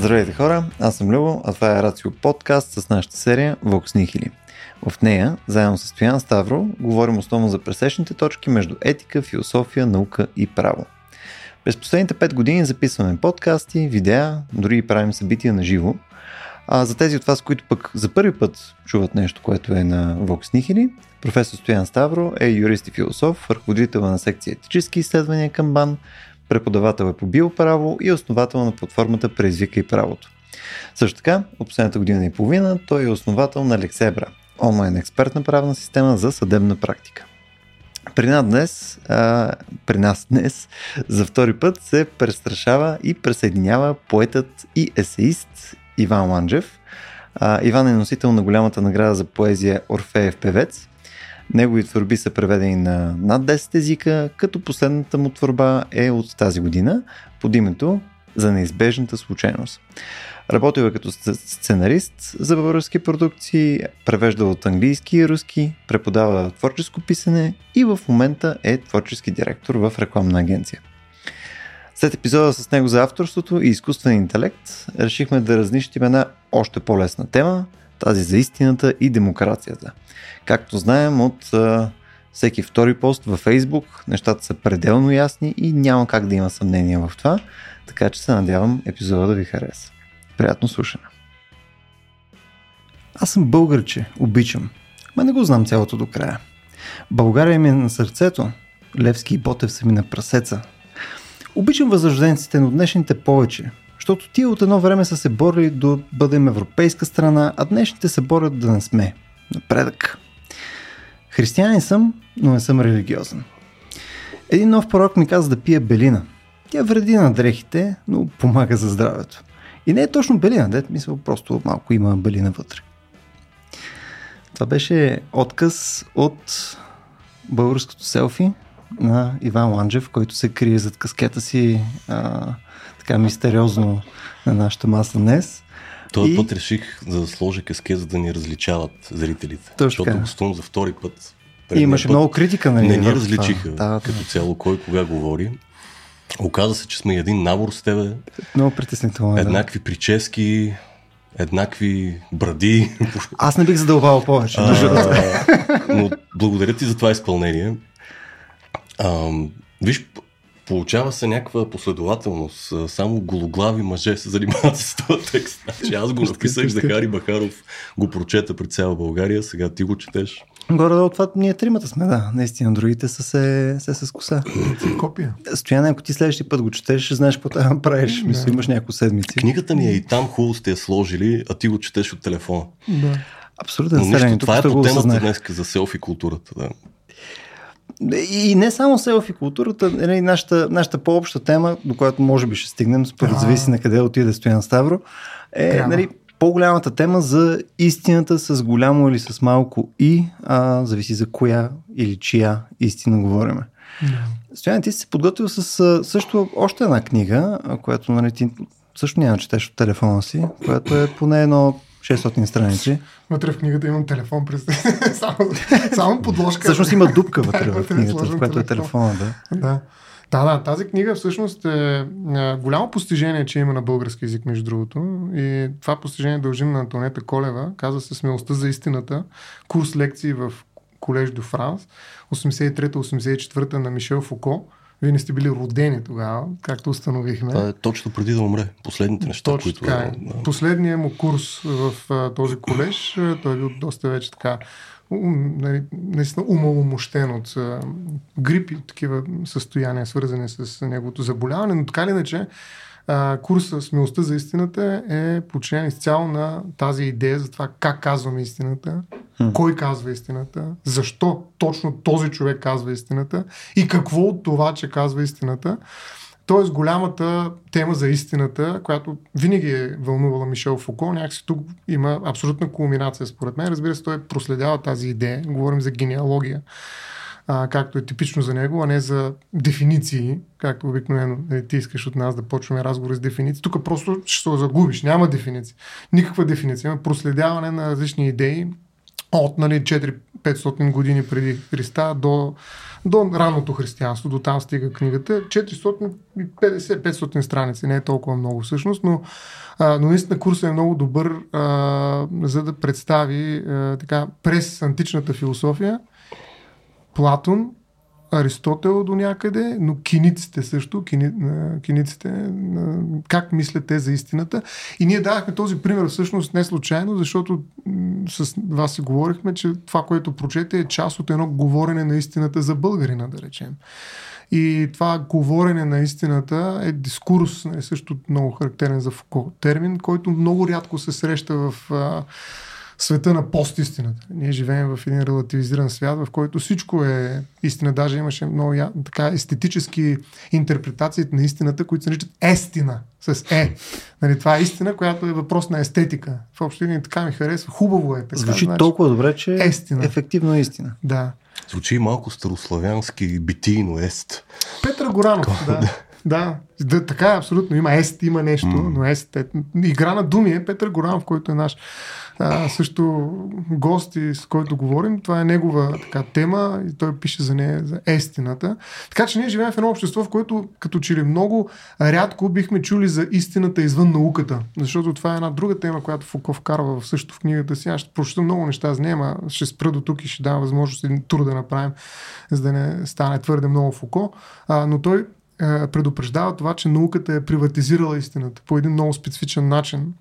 Здравейте хора, аз съм Любо, а това е Рацио подкаст с нашата серия Vox Nihili. В нея, заедно с Стоян Ставро, говорим основно за пресечните точки между етика, философия, наука и право. През последните 5 години записваме подкасти, видеа, дори и правим събития на живо. А за тези от вас, които пък за първи път чуват нещо, което е на Vox Nihili, професор Стоян Ставро е юрист и философ, ръководител на секция етически изследвания към БАН, преподавател е по биоправо и основател на платформата Преизвика и правото. Също така, от последната година и половина той е основател на Лексебра, онлайн експертна правна система за съдебна практика. При нас днес, а, при нас днес за втори път се престрашава и присъединява поетът и есеист Иван Ланджев. А, Иван е носител на голямата награда за поезия Орфеев певец Негови творби са преведени на над 10 езика, като последната му творба е от тази година под името за неизбежната случайност. Работил е като сценарист за български продукции, превеждал от английски и руски, преподава творческо писане и в момента е творчески директор в рекламна агенция. След епизода с него за авторството и изкуствен интелект, решихме да разнищим една още по-лесна тема, тази за истината и демокрацията. Както знаем от а, всеки втори пост във Фейсбук, нещата са пределно ясни и няма как да има съмнение в това, така че се надявам епизода да ви хареса. Приятно слушане! Аз съм българче, обичам, ма не го знам цялото до края. България ми е на сърцето, Левски и Ботев са ми на прасеца. Обичам възрожденците, но днешните повече, защото тия от едно време са се борили да бъдем европейска страна, а днешните се борят да не сме. Напредък. Християнин съм, но не съм религиозен. Един нов пророк ми каза да пия белина. Тя вреди на дрехите, но помага за здравето. И не е точно белина, дет мисля, просто малко има белина вътре. Това беше отказ от българското селфи на Иван Ланджев, който се крие зад каскета си а, така мистериозно на нашата маса днес. Този и... път реших да сложа каскет, за да ни различават зрителите. Точно защото гостувам за втори път. И имаше път, много критика. Нали, не ни различиха да, като да. цяло кой кога говори. Оказа се, че сме един набор с тебе. Много притеснително. Еднакви да. прически, еднакви бради. Аз не бих задълбавал повече. А, но благодаря ти за това изпълнение. А, виж, Получава се някаква последователност. Само гологлави мъже се занимават с този текст. Значи аз го написах, Захари Бахаров го прочета пред цяла България, сега ти го четеш. Горе да това ние тримата сме, да. Наистина, другите са се, се с коса. Копия. Стояне, ако ти следващия път го четеш, ще знаеш какво да правиш. Мисля, имаш няколко седмици. Книгата ми е и там хубаво сте я сложили, а ти го четеш от телефона. Да. Абсолютно. Но нищо, това е по темата днес за селфи културата. Да. И не само селфи културата, нали, нашата, нашата по-обща тема, до която може би ще стигнем, според зависи на къде отиде Стоян Ставро, е нали, по-голямата тема за истината с голямо или с малко и, а, зависи за коя или чия истина говориме. Yeah. Стоян, ти си се подготвил с също още една книга, която нали, ти също няма четеш от телефона си, която е поне едно 600 страници. Вътре в книгата имам телефон, през... само, само подложка. Всъщност има дупка вътре в книгата, в която е телефона, да. да. Да, да, тази книга всъщност е, е голямо постижение, че има на български язик, между другото. И това постижение дължим на Антонета Колева. Казва се Смелостта за истината. Курс лекции в Колеж до Франс. 83-84 на Мишел Фуко. Вие не сте били родени тогава, както установихме. Това е точно преди да умре. Последните неща, точно които... Така е. Да. Последният му курс в а, този колеж, той е бил доста вече така нали, наистина умаломощен от а, грип и такива състояния, свързани с неговото заболяване, но така или иначе а, курса Смелостта за истината е подчинен изцяло на тази идея за това как казваме истината, хм. кой казва истината, защо точно този човек казва истината и какво от това, че казва истината. Тоест голямата тема за истината, която винаги е вълнувала Мишел Фуко, някакси тук има абсолютна кулминация според мен. Разбира се, той проследява тази идея. Говорим за генеалогия а, както е типично за него, а не за дефиниции, както обикновено нали, ти искаш от нас да почваме разговори с дефиниции. Тук просто ще се загубиш, няма дефиниция. Никаква дефиниция. Има проследяване на различни идеи, от нали, 4-500 години преди Христа до, до ранното християнство, до там стига книгата. 450-500 страници, не е толкова много всъщност, но, а, но наистина курсът е много добър, а, за да представи а, така, през античната философия Платон Аристотел до някъде, но киниците също, кини, киниците, как мислят те за истината. И ние давахме този пример всъщност не случайно, защото с вас си говорихме, че това, което прочете е част от едно говорене на истината за българина, да речем. И това говорене на истината е дискурс, е също много характерен за Фуко термин, който много рядко се среща в света на постистината. Ние живеем в един релативизиран свят, в който всичко е истина. Даже имаше много я, така естетически интерпретации на истината, които се наричат естина с е. Нали, това е истина, която е въпрос на естетика. В общи линии така ми харесва. Хубаво е така. Звучи значи, толкова добре, че естина. ефективно е истина. Да. Звучи малко старославянски битийно ест. Петър Горанов, да. Да, да, така е абсолютно. Има ест, има нещо, mm. но ест е. Игра на думи е Петър Горанов, който е наш а, също гости, с който говорим. Това е негова така, тема и той пише за нея, за истината. Така че ние живеем в едно общество, в което като че ли много рядко бихме чули за истината извън науката. Защото това е една друга тема, която Фуко вкарва в също в книгата си. Аз ще прочета много неща за нея, ама ще спра до тук и ще дам възможност един тур да направим, за да не стане твърде много Фуко. А, но той предупреждава това, че науката е приватизирала истината по един много специфичен начин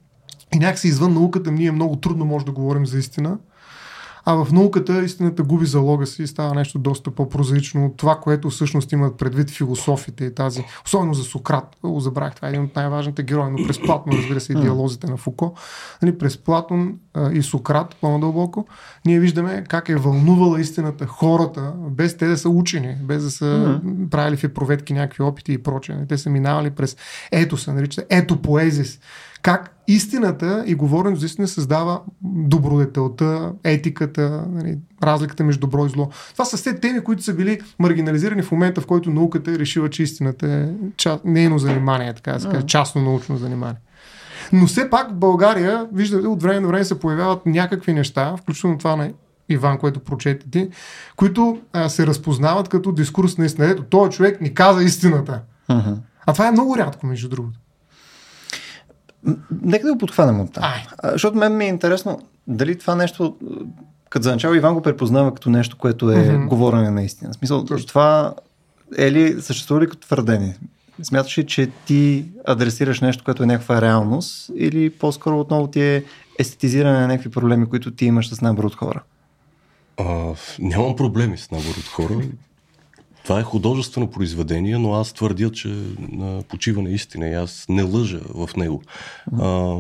и някакси извън науката ние много трудно може да говорим за истина. А в науката истината губи залога си и става нещо доста по-прозаично от това, което всъщност имат предвид философите и тази, особено за Сократ. Го забравих, това е един от най-важните герои, но през Платон, разбира се, и диалозите на Фуко. Нали, през Платон а, и Сократ, по-надълбоко, ние виждаме как е вълнувала истината хората, без те да са учени, без да са mm-hmm. правили в проветки някакви опити и прочее. Те са минавали през ето се нарича ето поезис как истината и говоренето за истина създава добродетелта, етиката, нали, разликата между добро и зло. Това са все теми, които са били маргинализирани в момента, в който науката е решила, че истината е ча... нейно занимание, така да се каже, частно научно занимание. Но все пак в България, виждате, от време на време се появяват някакви неща, включително това на Иван, което прочете ти, които а, се разпознават като дискурс на истина. Ето, този човек ни каза истината. Uh-huh. А това е много рядко, между другото. Нека да го подхванем от там. Защото мен ми е интересно дали това нещо, като за начало Иван го препознава като нещо, което е mm-hmm. говорене наистина. В смисъл, Точно. това е ли, съществува ли като твърдение? Смяташ ли, че ти адресираш нещо, което е някаква реалност или по-скоро отново ти е естетизиране на някакви проблеми, които ти имаш с набор от хора? А, нямам проблеми с набор от хора. Това е художествено произведение, но аз твърдя, че на почиване истина и аз не лъжа в него. А,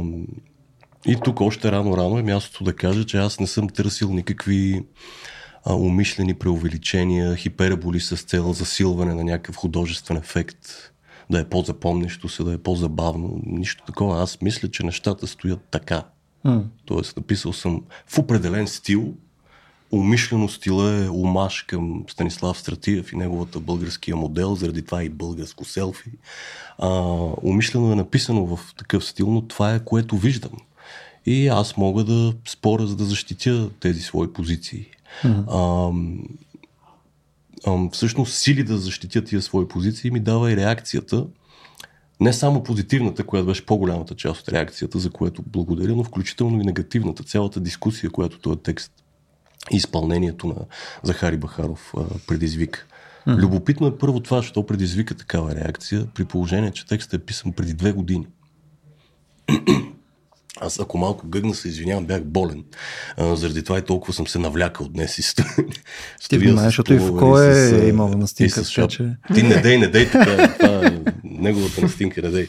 и тук още рано-рано е мястото да кажа, че аз не съм търсил никакви а, умишлени преувеличения, хиперболи с цел засилване на някакъв художествен ефект, да е по-запомнещо се, да е по-забавно. Нищо такова. Аз мисля, че нещата стоят така. Mm. Тоест, написал съм в определен стил, умишлено стила е омаш към Станислав Стратиев и неговата българския модел, заради това и българско селфи. А, умишлено е написано в такъв стил, но това е което виждам. И аз мога да споря, за да защитя тези свои позиции. Mm-hmm. А, а, всъщност сили да защитя тия свои позиции ми дава и реакцията, не само позитивната, която беше по-голямата част от реакцията, за което благодаря, но включително и негативната, цялата дискусия, която този текст изпълнението на Захари Бахаров а, предизвика. Mm-hmm. Любопитно е първо това, що предизвика такава реакция, при положение, че текстът е писан преди две години. Аз ако малко гъгна се извинявам, бях болен. А, заради това и толкова съм се навлякал днес и сто... Ти внимаваш, защото и Фуко е имал настинка. Че... Ти не дей, не дей така. Това е неговата настинка, не дей.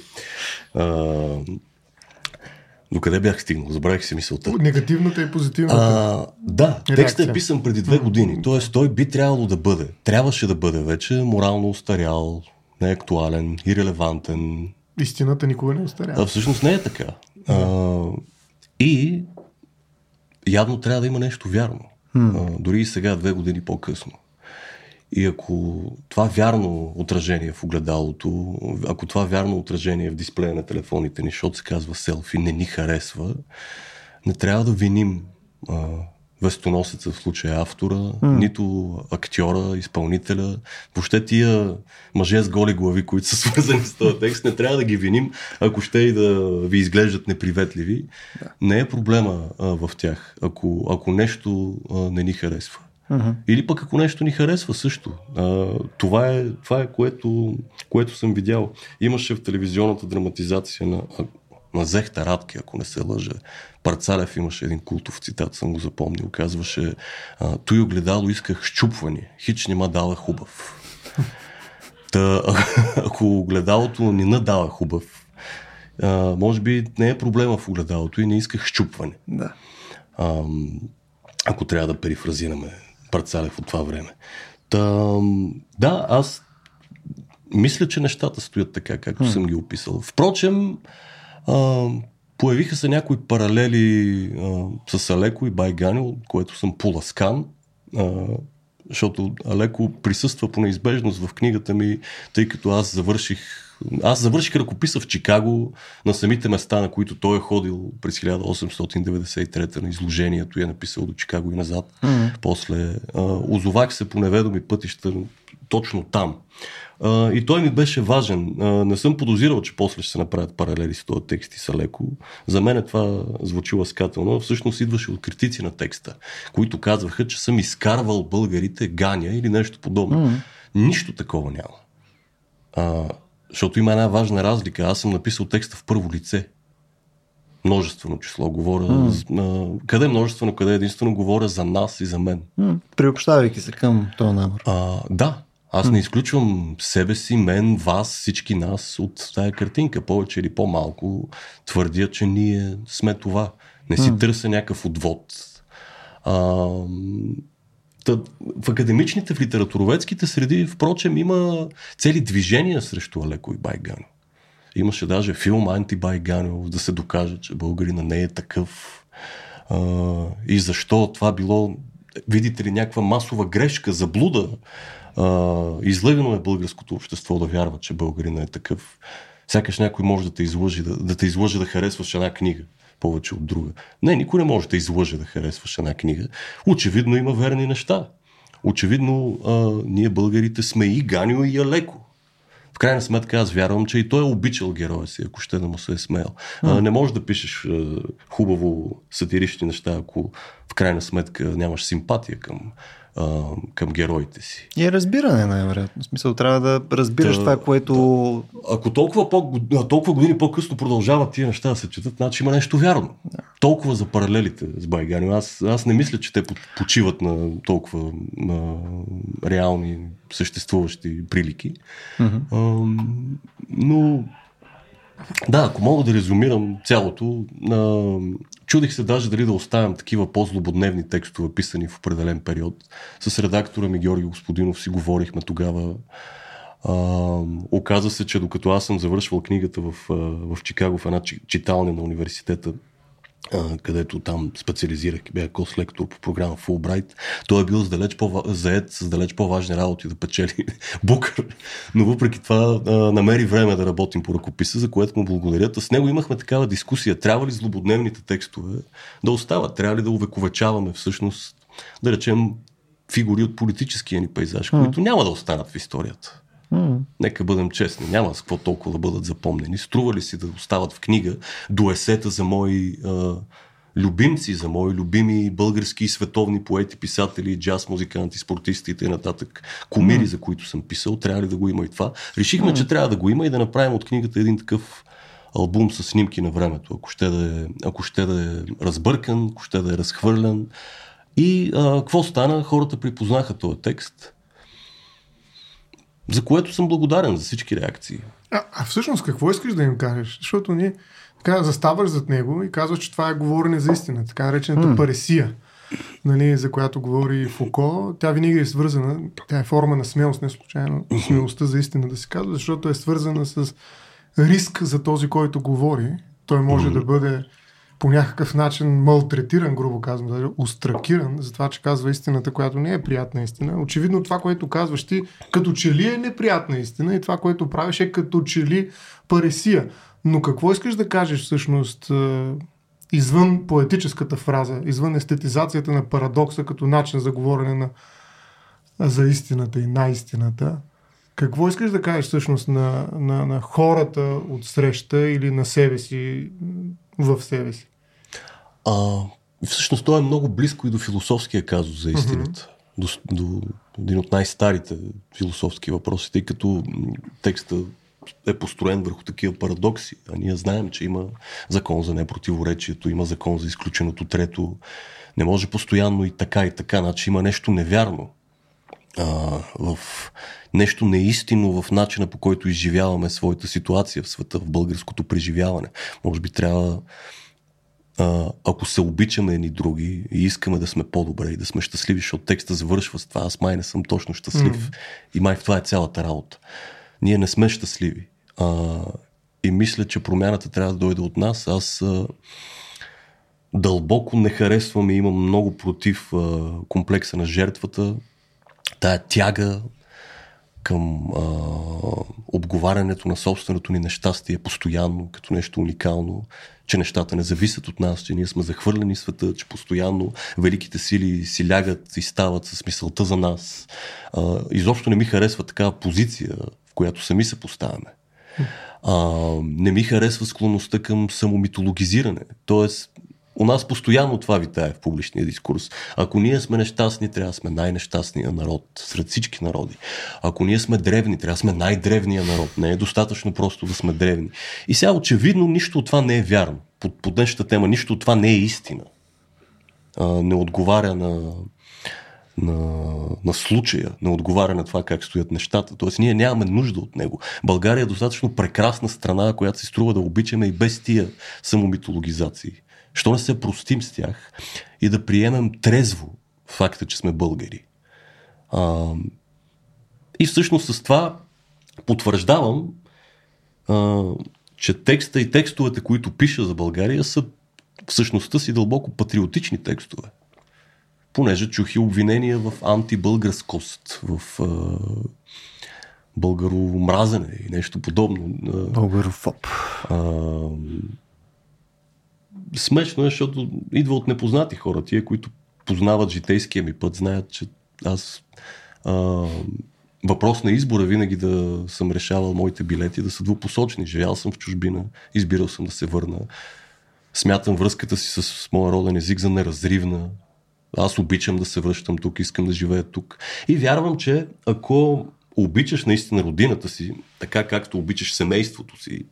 А, до къде бях стигнал? Забравих си мисълта. Негативната и позитивната. А, да, текстът е писан преди две години. Тоест той би трябвало да бъде, трябваше да бъде вече морално устарял, неактуален, ирелевантен. Истината никога не устарява. А всъщност не е така. А, и явно трябва да има нещо вярно. А, дори и сега, две години по-късно. И ако това вярно отражение в огледалото, ако това вярно отражение в дисплея на телефоните ни, защото се казва селфи, не ни харесва, не трябва да виним а, вестоносеца, в случая автора, mm. нито актьора, изпълнителя. Въобще тия мъже с голи глави, които са свързани с този текст, не трябва да ги виним, ако ще и да ви изглеждат неприветливи. Да. Не е проблема а, в тях, ако, ако нещо а, не ни харесва. Uh-huh. Или пък ако нещо ни харесва също. А, това е, това е което, което съм видял. Имаше в телевизионната драматизация на, на Зехта Радки, ако не се лъжа. Парцалев имаше един култов цитат, съм го запомнил. Казваше, той огледало исках щупване, хич не ма дала хубав. Та, ако огледалото не надава хубав, а, може би не е проблема в огледалото и не исках щупване. Да. А, ако трябва да перифразираме Парцалев от това време. Та, да, аз мисля, че нещата стоят така, както hmm. съм ги описал. Впрочем, а, появиха се някои паралели а, с Алеко и Байганил, което съм поласкан, а, защото Алеко присъства по неизбежност в книгата ми, тъй като аз завърших аз завърших ръкописа в Чикаго на самите места, на които той е ходил през 1893 на изложението и е написал до Чикаго и назад. Mm-hmm. После а, озовах се по неведоми пътища точно там. А, и той ми беше важен. А, не съм подозирал, че после ще се направят паралели с този текст и са леко. За мен е това звучи ласкателно. Всъщност идваше от критици на текста, които казваха, че съм изкарвал българите ганя или нещо подобно. Mm. Нищо такова няма. А, защото има една важна разлика. Аз съм написал текста в първо лице. Множествено число. Говоря. Mm. А, къде е множествено, къде е единствено говоря за нас и за мен. Mm. Приобщавайки се към този набор. А, да, аз не изключвам себе си, мен, вас, всички нас от тая картинка. Повече или по-малко твърдя, че ние сме това. Не си mm. търся някакъв отвод. А, в академичните, в литературоведските среди, впрочем, има цели движения срещу Алеко и Байгано. Имаше даже филм Антибайгано, да се докаже, че българина не е такъв. А, и защо това било, видите ли, някаква масова грешка, заблуда излъгано е българското общество да вярва, че българина е такъв. Сякаш някой може да те излъжи, да, да те излъжи да харесваш една книга повече от друга. Не, никой не може да излъже да харесваш една книга. Очевидно има верни неща. Очевидно а, ние българите сме и Ганио и Алеко. В крайна сметка аз вярвам, че и той е обичал героя си, ако ще да му се е смел. А, не можеш да пишеш а, хубаво сатирични неща, ако в крайна сметка нямаш симпатия към а, към героите си. И е разбиране, най-вероятно. В смисъл, трябва да разбираш да, това, което... Да. Ако толкова, по, толкова години по-късно продължават тия неща да се четат, значи има нещо вярно. Да. Толкова за паралелите с Байгани. Аз, аз не мисля, че те почиват на толкова на реални съществуващи прилики. Mm-hmm. А, но да, ако мога да резюмирам цялото, а, чудих се даже дали да оставям такива по-злободневни текстове, писани в определен период. С редактора ми Георги Господинов си говорихме тогава. А, оказа се, че докато аз съм завършвал книгата в, в Чикаго, в една читалня на университета, където там специализирах, бях кос-лектор по програма Fulbright. Той е бил далеч по- заед с далеч по-важни работи да печели букър, но въпреки това а, намери време да работим по ръкописа, за което му благодаря. С него имахме такава дискусия. Трябва ли злободневните текстове да остават? Трябва ли да увековечаваме всъщност, да речем, фигури от политическия ни пейзаж, mm. които няма да останат в историята. Mm. Нека бъдем честни, няма с какво толкова да бъдат запомнени. Струва ли си да остават в книга до есета за мои а, любимци, за мои любими български и световни поети, писатели, джаз, музиканти, спортисти и т.н. Комири, mm. за които съм писал, трябва ли да го има и това. Решихме, mm. че трябва да го има и да направим от книгата един такъв албум с снимки на времето, ако ще да е, ако ще да е разбъркан, ако ще да е разхвърлян. И а, какво стана? Хората припознаха този текст за което съм благодарен за всички реакции. А, а всъщност какво искаш да им кажеш? Защото ние така заставаш зад него и казваш, че това е говорене за истина, така наречената mm. паресия, нали, за която говори Фуко. Тя винаги е свързана, тя е форма на смелост, не случайно смелостта за истина да се казва, защото е свързана с риск за този, който говори. Той може mm. да бъде по някакъв начин малтретиран, грубо казвам, да устракиран за това, че казва истината, която не е приятна истина. Очевидно това, което казваш ти, като че ли е неприятна истина и това, което правиш е като че ли паресия. Но какво искаш да кажеш всъщност извън поетическата фраза, извън естетизацията на парадокса като начин за говорене на, за истината и на-истината, какво искаш да кажеш всъщност на, на, на хората от среща или на себе си, в себе си? А, всъщност той е много близко и до философския казус за истината. Mm-hmm. До, до един от най-старите философски въпроси, тъй като текста е построен върху такива парадокси. А ние знаем, че има закон за непротиворечието, има закон за изключеното трето. Не може постоянно и така и така. Значи има нещо невярно. А, в нещо неистинно в начина по който изживяваме своята ситуация в света, в българското преживяване. Може би трябва а, ако се обичаме едни други и искаме да сме по-добре и да сме щастливи, защото текста завършва с това, аз май не съм точно щастлив mm. и май в това е цялата работа. Ние не сме щастливи. А, и мисля, че промяната трябва да дойде от нас. Аз а, дълбоко не харесвам и имам много против а, комплекса на жертвата, тая тяга към а, обговарянето на собственото ни нещастие постоянно, като нещо уникално, че нещата не зависят от нас, че ние сме захвърлени света, че постоянно великите сили си лягат и стават с мисълта за нас. А, изобщо не ми харесва такава позиция, в която сами се поставяме. А, не ми харесва склонността към самомитологизиране. Тоест, у нас постоянно това витае в публичния дискурс. Ако ние сме нещастни, трябва да сме най-нещастния народ сред всички народи. Ако ние сме древни, трябва да сме най-древния народ. Не е достатъчно просто да сме древни. И сега очевидно нищо от това не е вярно. Под, под днешната тема нищо от това не е истина. А, не отговаря на, на, на случая, не отговаря на това как стоят нещата. Тоест ние нямаме нужда от него. България е достатъчно прекрасна страна, която се струва да обичаме и без тия самомитологизации. Що не се простим с тях и да приемем трезво факта, че сме българи. А, и всъщност с това потвърждавам, а, че текста и текстовете, които пиша за България, са в същността си дълбоко патриотични текстове. Понеже чух и обвинения в антибългарскост, в а, българомразене и нещо подобно. Българофоб. А, смешно е, защото идва от непознати хора. Тия, които познават житейския ми път, знаят, че аз а, въпрос на избора винаги да съм решавал моите билети да са двупосочни. Живял съм в чужбина, избирал съм да се върна. Смятам връзката си с моя роден език за неразривна. Аз обичам да се връщам тук, искам да живея тук. И вярвам, че ако обичаш наистина родината си, така както обичаш семейството си,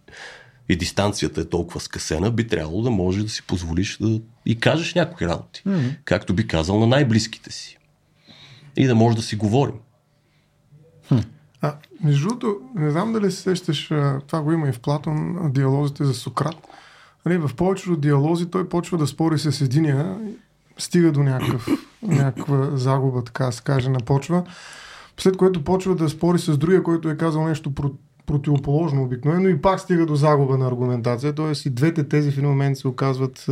и дистанцията е толкова скъсена, би трябвало да можеш да си позволиш да и кажеш някои работи, mm-hmm. както би казал на най-близките си. И да може да си говорим. Хм. А, между другото, не знам дали се сещаш, това го има и в Платон, диалозите за Сократ. Нали, в повечето диалози той почва да спори с единия, стига до някакъв, някаква загуба, така се каже, на почва, след което почва да спори с другия, който е казал нещо противоположно обикновено и пак стига до загуба на аргументация. Тоест и двете тези в един момент се оказват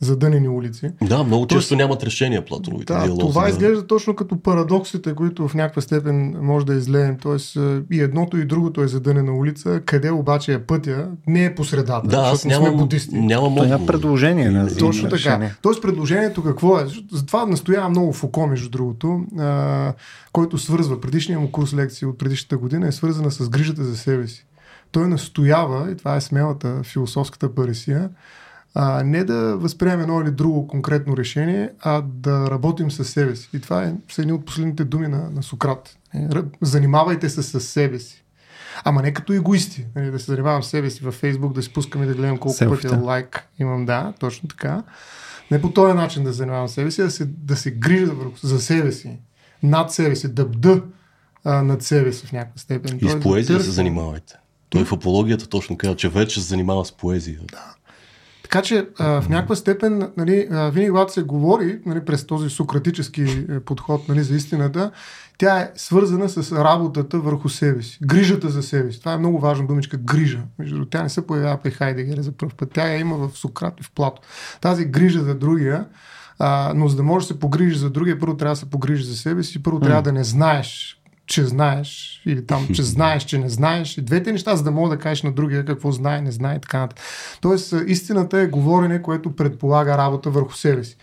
задънени улици. Да, много често Тоест, нямат решения платоновите да, диалози. Това да. изглежда точно като парадоксите, които в някаква степен може да излеем. Тоест и едното и другото е задънена улица, къде обаче е пътя, не е по средата. Да, аз нямам, будисти. нямам Това няма предложение. Не, точно така. Решение. Тоест предложението какво е? Затова настоява много Фуко, между другото, а, който свързва предишния му курс лекции от предишната година е свързана с грижата за себе си. Той настоява, и това е смелата философската паресия, а, не да възприемем едно или друго конкретно решение, а да работим със себе си. И това е, са едни от последните думи на, на Сократ. Е, занимавайте се с себе си. Ама не като егоисти. Нали, да се занимавам с себе си във Фейсбук, да спускаме да гледам колко пъти лайк имам. Да, точно така. Не по този начин да се занимавам с себе си, а да се, да се грижа за, за себе си. Над себе си, да бда а, над себе си в някаква степен. И с поезия да се занимавайте. Той в апологията точно казва, че вече се занимава с поезия. Да. Така че а, в някаква степен, нали, а, винаги когато се говори нали, през този сократически е, подход нали, за истината, тя е свързана с работата върху себе си, грижата за себе си. Това е много важна думичка грижа. Между тя не се появява при Хайдегер за първ път. Тя я има в Сократ и в Плато. Тази грижа за другия, а, но за да можеш да се погрижиш за другия, първо трябва да се погрижиш за себе си, първо mm. трябва да не знаеш че знаеш, или там, че знаеш, че не знаеш. И двете неща, за да мога да кажеш на другия какво знае, не знае и така нататък. Тоест, истината е говорене, което предполага работа върху себе си.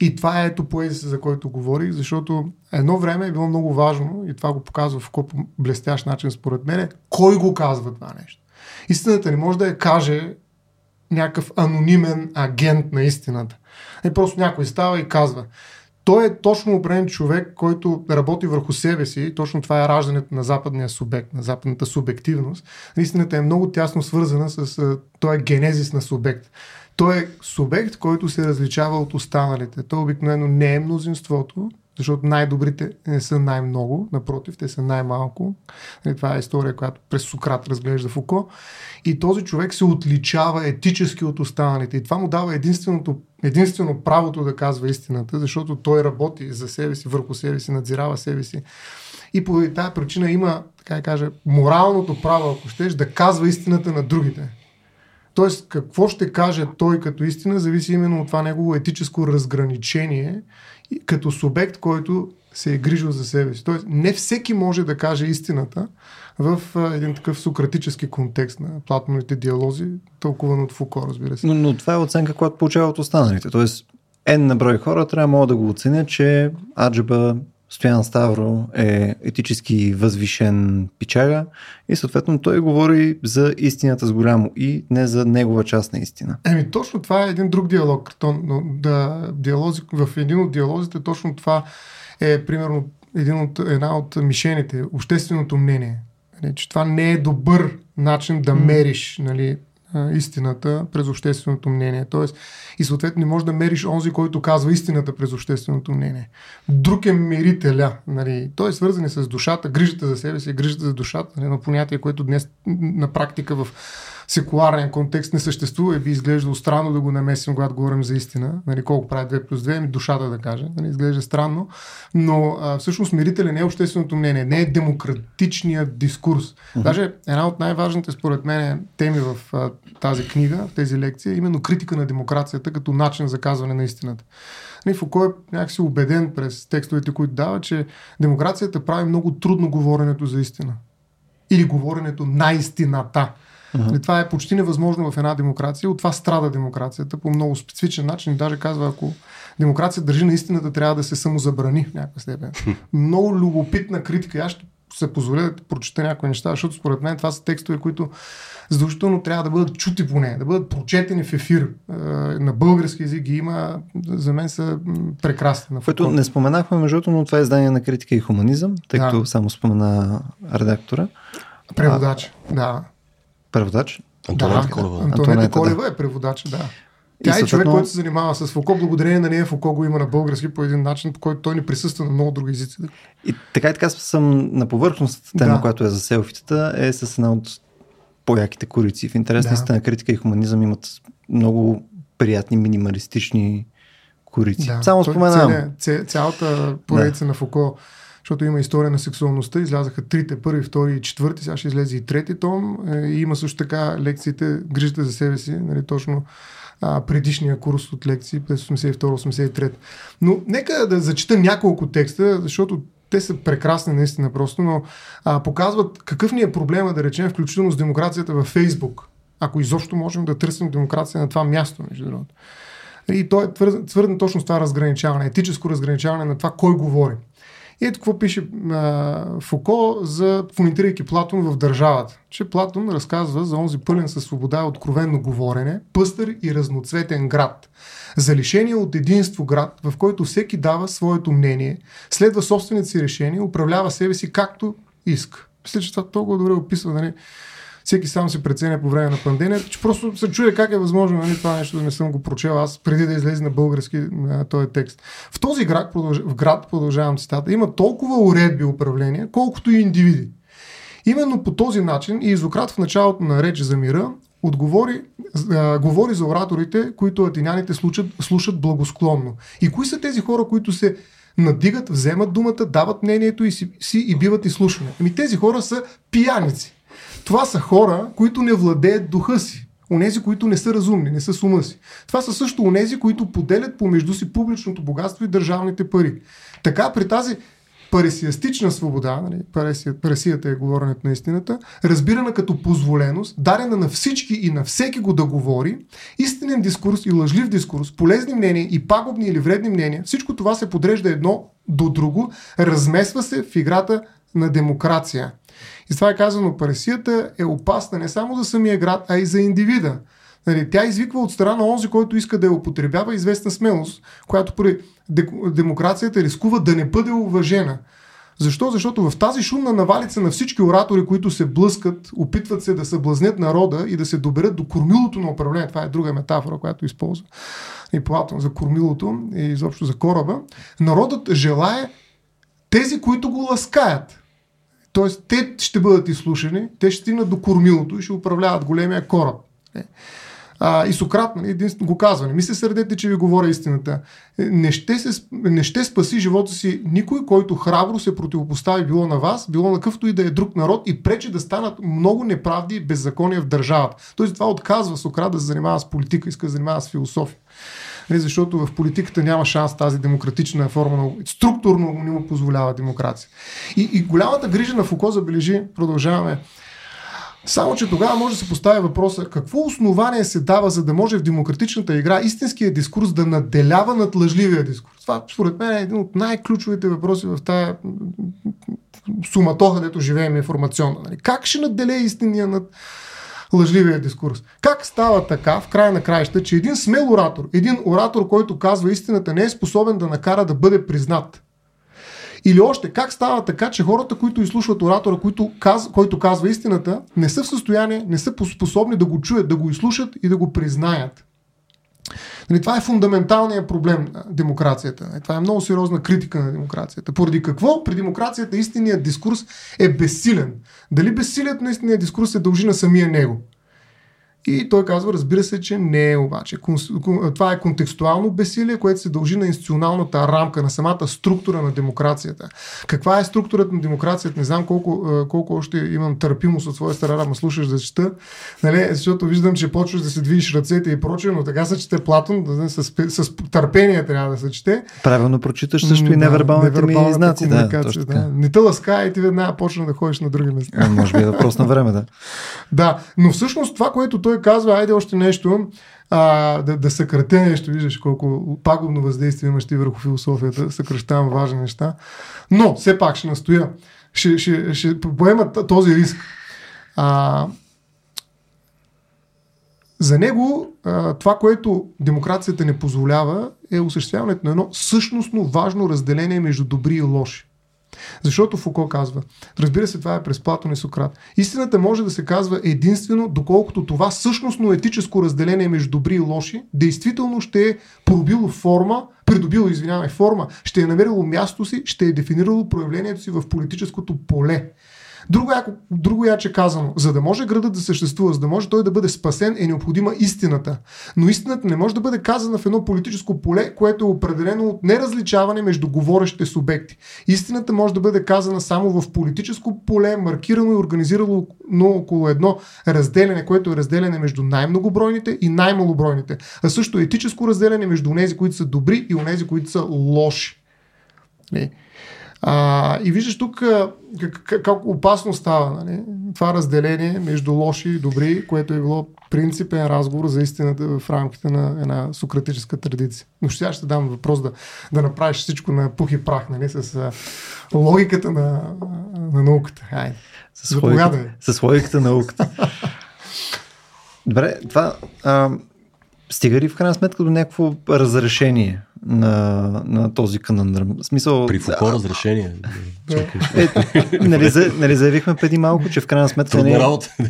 И това е ето поезия, за който говорих, защото едно време е било много важно, и това го показва в по блестящ начин според мен, кой го казва това нещо. Истината не може да я каже някакъв анонимен агент на истината. Не просто някой става и казва. Той е точно определен човек, който работи върху себе си. Точно това е раждането на западния субект, на западната субективност. Истината е много тясно свързана с той е генезис на субект. Той е субект, който се различава от останалите. Той обикновено не е мнозинството, защото най-добрите не са най-много, напротив, те са най-малко. Нали, това е история, която през Сократ разглежда Фуко. И този човек се отличава етически от останалите. И това му дава единственото, единствено правото да казва истината, защото той работи за себе си, върху себе си, надзирава себе си. И по тази причина има, така да кажа, моралното право, ако щеш, да казва истината на другите. Тоест, какво ще каже той като истина, зависи именно от това негово етическо разграничение като субект, който се е грижил за себе си. Тоест, не всеки може да каже истината в един такъв сократически контекст на платновите диалози, тълкуван от Фуко, разбира се. Но, но това е оценка, която получава от останалите. Тоест, N на брой хора трябва могат да го оценят, че Аджаба Стоян Ставро е етически възвишен пичага и съответно той говори за истината с голямо и не за негова част на истина. Еми точно това е един друг диалог. Но да, диалози, в един от диалозите точно това е примерно един от, една от мишените, общественото мнение. Нали, че това не е добър начин да мериш нали, истината през общественото мнение. Тоест, и съответно не можеш да мериш онзи, който казва истината през общественото мнение. Друг е мерителя. Нали. Той е свързан с душата, грижата за себе си, грижата за душата. Нали, понятие, което днес на практика в секуларен контекст не съществува и би изглеждало странно да го намесим, когато говорим за истина. Нали, колко прави 2 плюс 2, ами душата да каже. Нали, изглежда странно. Но а, всъщност мирителя не е общественото мнение, не е демократичният дискурс. Даже една от най-важните според мен теми в а, тази книга, в тези лекции, е именно критика на демокрацията като начин за казване на истината. Нали, Фуко е някакси убеден през текстовете, които дава, че демокрацията прави много трудно говоренето за истина. Или говоренето на истината. Uh-huh. Това е почти невъзможно в една демокрация. От това страда демокрацията по много специфичен начин. Даже казва, ако демокрация държи на истината, трябва да се самозабрани в някаква степен. много любопитна критика. Аз ще се позволя да прочета някои неща, защото според мен това са текстове, които задължително трябва да бъдат чути поне, да бъдат прочетени в ефир. На български език ги има, за мен са прекрасни. Което не споменахме, между другото, но това е издание на критика и хуманизъм, тъй като да. само спомена редактора. Преводач, а, да. Преводач? Антонета да, Колева. Антонета, Колева да. е преводач, да. Тя и е човек, който се занимава с Фуко. Благодарение на нея Фуко го има на български по един начин, по който той не присъства на много други езици. И така и така съм на повърхност тема, да. която е за селфитата, е с една от по-яките корици. В интерес да. на критика и хуманизъм имат много приятни минималистични корици. Да. Само споменавам. Ця, цялата поредица да. на Фуко защото има история на сексуалността, излязаха трите, първи, втори и четвърти, сега ще излезе и трети том. Е, и има също така лекциите Грижата за себе си, нали, точно а, предишния курс от лекции през 82-83. Но нека да зачита няколко текста, защото те са прекрасни наистина просто, но а, показват какъв ни е проблема, да речем, включително с демокрацията във Фейсбук. Ако изобщо можем да търсим демокрация на това място, между другото. И то е твърден точно с това разграничаване, етическо разграничаване на това кой говори. И ето какво пише а, Фуко, за, коментирайки Платон в държавата. Че Платон разказва за онзи пълен със свобода и откровенно говорене, пъстър и разноцветен град. За лишение от единство град, в който всеки дава своето мнение, следва собствените си решения, управлява себе си както иска. Мисля, че това толкова добре описва, нали? Всеки сам се преценя по време на пандемията, че просто се чуя как е възможно нали, това нещо да не съм го прочел аз преди да излезе на български на този текст. В този град, продълж... в град, продължавам цитата, има толкова уредби управления, колкото и индивиди. Именно по този начин и Изократ в началото на реч за мира отговори, а, говори за ораторите, които атиняните слушат, слушат благосклонно. И кои са тези хора, които се надигат, вземат думата, дават мнението и, си, си и биват изслушани? Ами тези хора са пияници. Това са хора, които не владеят духа си. Онези, които не са разумни, не са с ума си. Това са също онези, които поделят помежду си публичното богатство и държавните пари. Така при тази паресиастична свобода, нали, паресия, паресията е говоренето на истината, разбирана като позволеност, дарена на всички и на всеки го да говори, истинен дискурс и лъжлив дискурс, полезни мнения и пагубни или вредни мнения, всичко това се подрежда едно до друго, размесва се в играта на демокрация. И това е казано, паресията е опасна не само за самия град, а и за индивида. Нали, тя извиква от страна на онзи, който иска да я употребява известна смелост, която при демокрацията рискува да не бъде уважена. Защо? Защото в тази шумна навалица на всички оратори, които се блъскат, опитват се да съблазнят народа и да се доберат до кормилото на управление, това е друга метафора, която използва и Платон за кормилото и изобщо за кораба, народът желае тези, които го ласкаят. Тоест, те ще бъдат изслушани, те ще стигнат до кормилото и ще управляват големия кораб. Е. А, и Сократ нали, един го казва, не ми се сърдете, че ви говоря истината. Не ще, се, не ще спаси живота си никой, който храбро се противопостави било на вас, било на къвто и да е друг народ и пречи да станат много неправди и беззакония в държавата. Тоест това отказва Сократ да се занимава с политика, иска да се занимава с философия. Нали, защото в политиката няма шанс тази демократична форма, структурно не му позволява демокрация. И, и голямата грижа на Фуко забележи, продължаваме, само, че тогава може да се поставя въпроса какво основание се дава, за да може в демократичната игра истинския дискурс да наделява над лъжливия дискурс. Това, според мен, е един от най-ключовите въпроси в тази суматоха, дето живеем информационно. Нали? Как ще наделе истиния над лъжливия дискурс? Как става така, в края на краища, че един смел оратор, един оратор, който казва истината, не е способен да накара да бъде признат? Или още, как става така, че хората, които изслушват оратора, който, каз, който казва истината, не са в състояние, не са способни да го чуят, да го изслушат и да го признаят? Нали, това е фундаменталният проблем на демокрацията. Нали, това е много сериозна критика на демокрацията. Поради какво при демокрацията истинният дискурс е безсилен? Дали безсилието на истинния дискурс се дължи на самия него? И той казва, разбира се, че не е обаче. Това е контекстуално бесилие, което се дължи на институционалната рамка, на самата структура на демокрацията. Каква е структурата на демокрацията? Не знам колко, колко още имам търпимост от своя страна, ма слушаш да чета, нали? защото виждам, че почваш да се движиш ръцете и прочее, но така се чете Платон, да, с, с, с търпение трябва да се чете. Правилно прочиташ също и невербалните да, ми знаци. Да, да. Не те ласка и ти веднага почна да ходиш на други места. А, може би е въпрос на време, да. да, но всъщност това, което той той казва, айде още нещо, а, да, да съкратя нещо, виждаш колко пагубно въздействие имаш ти върху философията, съкръщавам важни неща. Но, все пак ще настоя, ще, ще, ще поема този риск. А, за него а, това, което демокрацията не позволява, е осъществяването на едно същностно важно разделение между добри и лоши. Защото Фуко казва, разбира се, това е през Платон и Сократ. Истината може да се казва единствено, доколкото това същностно етическо разделение между добри и лоши, действително ще е пробило форма, придобило, извинявай, форма, ще е намерило място си, ще е дефинирало проявлението си в политическото поле. Друго, яко, друго яче казано, за да може градът да съществува, за да може той да бъде спасен, е необходима истината. Но истината не може да бъде казана в едно политическо поле, което е определено от неразличаване между говорещите субекти. Истината може да бъде казана само в политическо поле, маркирано и организирано но около едно разделяне, което е разделяне между най-многобройните и най-малобройните, а също етическо разделяне между онези, които са добри и онези, които са лоши. А, и виждаш тук как, как, как опасно става нали? това разделение между лоши и добри, което е било принципен разговор за истината в рамките на една сократическа традиция. Но ще ще дам въпрос да, да направиш всичко на пух и прах, нали? с а, логиката на, на науката. Айде. С, логиката, с логиката на науката. Добре, това а, стига ли в крайна сметка до някакво разрешение на, на този канандръм? В смисъл... При Фуко да, разрешение. Е, нали, за, нали, заявихме преди малко, че в крайна сметка не,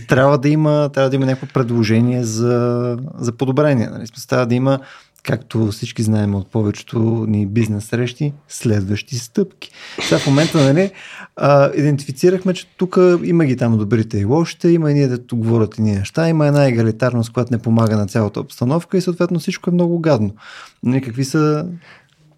трябва, да има, трябва да има някакво предложение за, за подобрение. Нали? Смисъл, трябва да има както всички знаем от повечето ни бизнес срещи, следващи стъпки. Сега в момента, нали, а, идентифицирахме, че тук има ги там добрите и лошите, има и ние да тук говорят и ние неща, има една егалитарност, която не помага на цялата обстановка и съответно всичко е много гадно. Нали, какви са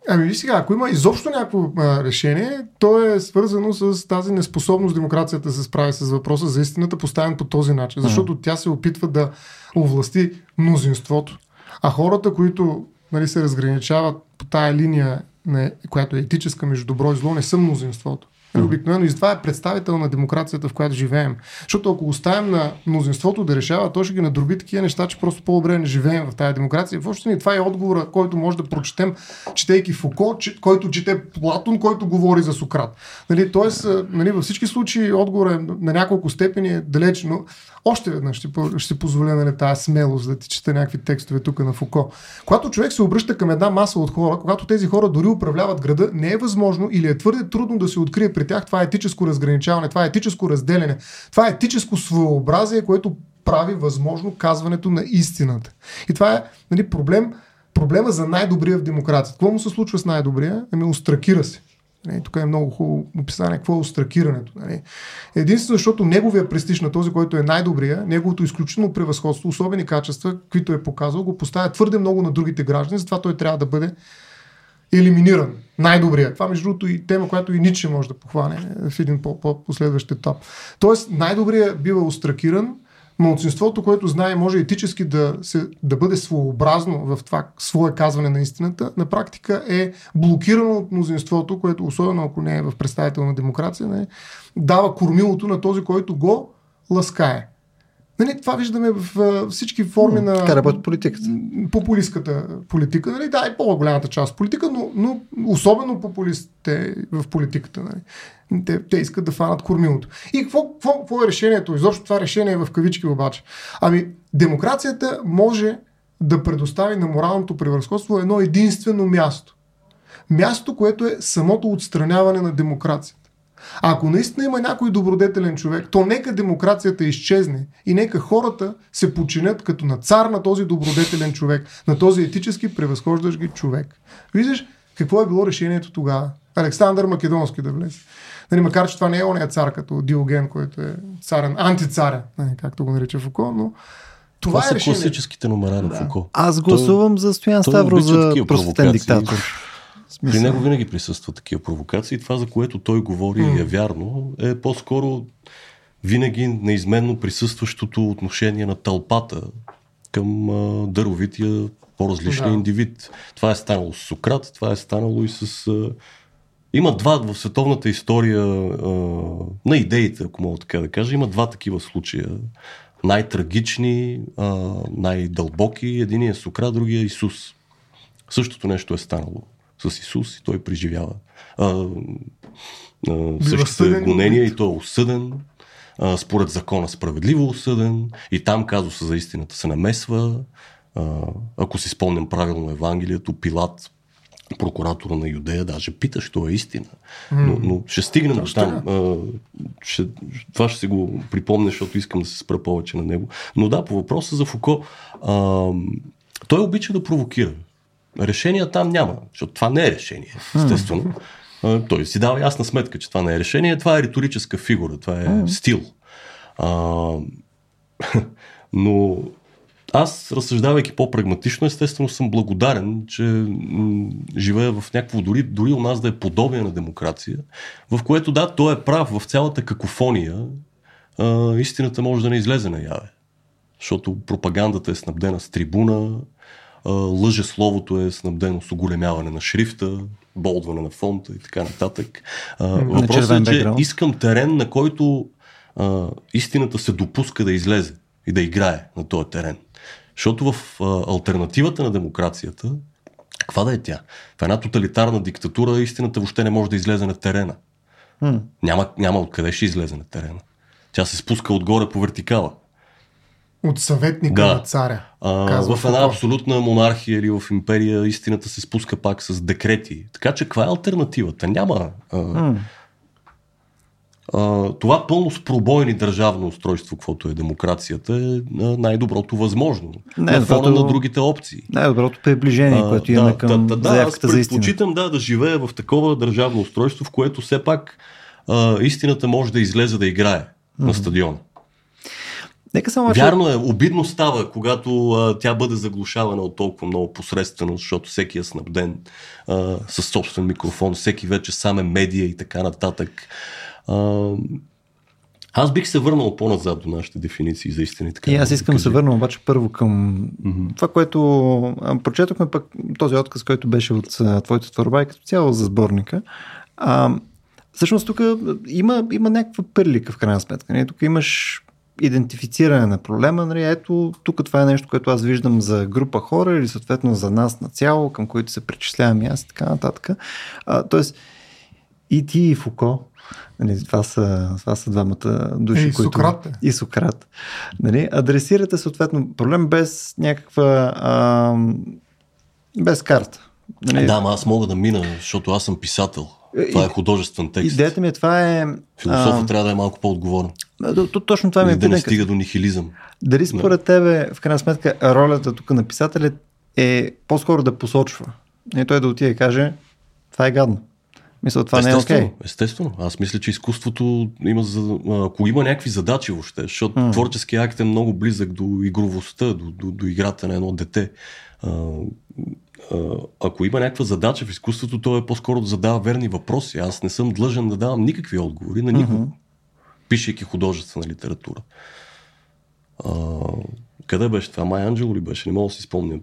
Ами виж сега, ако има изобщо някакво а, решение, то е свързано с тази неспособност демокрацията да се справи с въпроса за истината, поставен по този начин. Защото тя се опитва да овласти мнозинството. А хората, които нали, се разграничават по тая линия не, която е етическа между добро и зло, не са мнозинството. Обикновено и това е представител на демокрацията, в която живеем. Защото ако оставим на мнозинството да решава, то ще ги надроби такива неща, че просто по-добре не живеем в тази демокрация. Въобще ни това е отговора, който може да прочетем, четейки Фуко, че, който чете Платон, който говори за Сократ. Нали, тоест, нали, във всички случаи отговор е на няколко степени е далеч, но още веднъж ще, ще позволя нали, тази смелост да ти чета някакви текстове тук на Фуко. Когато човек се обръща към една маса от хора, когато тези хора дори управляват града, не е възможно или е твърде трудно да се открие при тях това етическо разграничаване, това етическо разделяне, това етическо своеобразие, което прави възможно казването на истината. И това е нали, проблем, проблема за най-добрия в демокрацията. Какво му се случва с най-добрия? Ами, устракира се. Нали, тук е много хубаво описание какво е остракирането. Нали. Единствено, защото неговия престиж на този, който е най-добрия, неговото изключително превъзходство, особени качества, които е показал, го поставя твърде много на другите граждани, затова той трябва да бъде елиминиран. Най-добрият. Това, между другото, и тема, която и Ниче може да похване в един по-последващ етап. Тоест, най-добрият бива остракиран, Малцинството, което знае, може етически да, се, да бъде своеобразно в това свое казване на истината, на практика е блокирано от мнозинството, което, особено ако не е в представителна демокрация, не, дава кормилото на този, който го ласкае. Нали, това виждаме в всички форми на... Така работи политиката. Популистската политика. Нали, да, и по-голямата част от политика, но, но особено популистите в политиката. Нали. Те, те искат да фанат кормилото. И какво, какво, какво е решението? Изобщо това решение е в кавички обаче. Ами, демокрацията може да предостави на моралното превъзходство едно единствено място. Място, което е самото отстраняване на демокрацията. А ако наистина има някой добродетелен човек, то нека демокрацията изчезне и нека хората се починят като на цар на този добродетелен човек, на този етически превъзхождащ ги човек. Виждаш какво е било решението тогава? Александър Македонски да влезе. Нали, макар, че това не е ония цар като Диоген, който е царен, антицарен, нали, както го нарича Фуко, но това, това е са решение. класическите номера на да. Фуко. Аз гласувам той, за Стоян Ставро за просветен диктатор. Смисъл. При него винаги присъстват такива провокации. Това, за което той говори mm. е вярно, е по-скоро винаги неизменно присъстващото отношение на тълпата към а, дъровития по-различния да. индивид. Това е станало с Сократ, това е станало и с... А... Има два в световната история а, на идеите, ако мога така да кажа, има два такива случая. Най-трагични, а, най-дълбоки. Единият е Сократ, другия е Исус. Същото нещо е станало с Исус и той преживява а, а, същите гонения и той е осъден а, според закона справедливо осъден и там казуса за истината се намесва. А, ако си спомням правилно Евангелието, Пилат прокуратора на Юдея даже пита, що е истина. Но, но ще стигнем до там. А, ще, това ще се го припомня, защото искам да се спра повече на него. Но да, по въпроса за Фуко, а, той обича да провокира. Решения там няма, защото това не е решение, естествено. Той си дава ясна сметка, че това не е решение, това е риторическа фигура, това е стил. А, но аз, разсъждавайки по-прагматично, естествено съм благодарен, че м- живея в някакво, дори, дори у нас да е подобие на демокрация, в което да, той е прав в цялата какофония, а, истината може да не излезе наяве. Защото пропагандата е снабдена с трибуна, лъже словото е снабдено с оголемяване на шрифта, болдване на фонта и така нататък. въпросът е, че искам терен, на който а, истината се допуска да излезе и да играе на този терен. Защото в а, альтернативата на демокрацията, каква да е тя? В една тоталитарна диктатура истината въобще не може да излезе на терена. Няма, няма откъде ще излезе на терена. Тя се спуска отгоре по вертикала. От съветника да. на царя. А, в една абсолютна монархия или в империя истината се спуска пак с декрети. Така че каква е альтернативата? Няма. А, mm. а, това пълно с пробойни държавно устройство, каквото е демокрацията, е най-доброто възможно. Не, на фона на другите опции. Най-доброто приближение, а, което имаме да, към да, да, заявката за истина. Предпочитам да, да живея в такова държавно устройство, в което все пак а, истината може да излезе да играе mm. на стадиона. Нека само Вярно е, обидно става, когато а, тя бъде заглушавана от толкова много посредствено, защото всеки е снабден а, с собствен микрофон, всеки вече сам е медия и така нататък. А, Аз бих се върнал по-назад до нашите дефиниции за истина. Така, и аз искам да се върна обаче първо към Мгм. това, което а, прочетохме пък този отказ, който беше от а, твоята творба и като цяло за сборника. А, всъщност тук има, има някаква пърлика в крайна сметка. Не? Тук имаш идентифициране на проблема. Нали? Ето, тук това е нещо, което аз виждам за група хора или съответно за нас на цяло, към които се причислявам и аз и така нататък. А, тоест, и ти и Фуко, нали, това, са, това са двамата души, Е, и които... Сократ е. И Сократ. Нали, адресирате съответно проблем без някаква... А, без карта. Нали, Да, ама аз мога да мина, защото аз съм писател. Това е художествен текст. Идеята ми е това е... Философът трябва да е малко по-отговорен. Т- точно това ми е да не стига до нихилизъм. Дали според тебе, в крайна сметка, ролята тук на писателя е по-скоро да посочва. И той да отиде и каже, това е гадно. Мисля, това не е естествено, окей. естествено. Аз мисля, че изкуството има, за, ако има някакви задачи въобще, защото М. творческия акт е много близък до игровостта, до, до, до играта на едно дете. А, а, ако има някаква задача в изкуството, то е по-скоро да задава верни въпроси. Аз не съм длъжен да давам никакви отговори на никого, Мгм. Пишейки художествена литература. А, къде беше това? Май Анджело ли беше? Не мога да си спомня.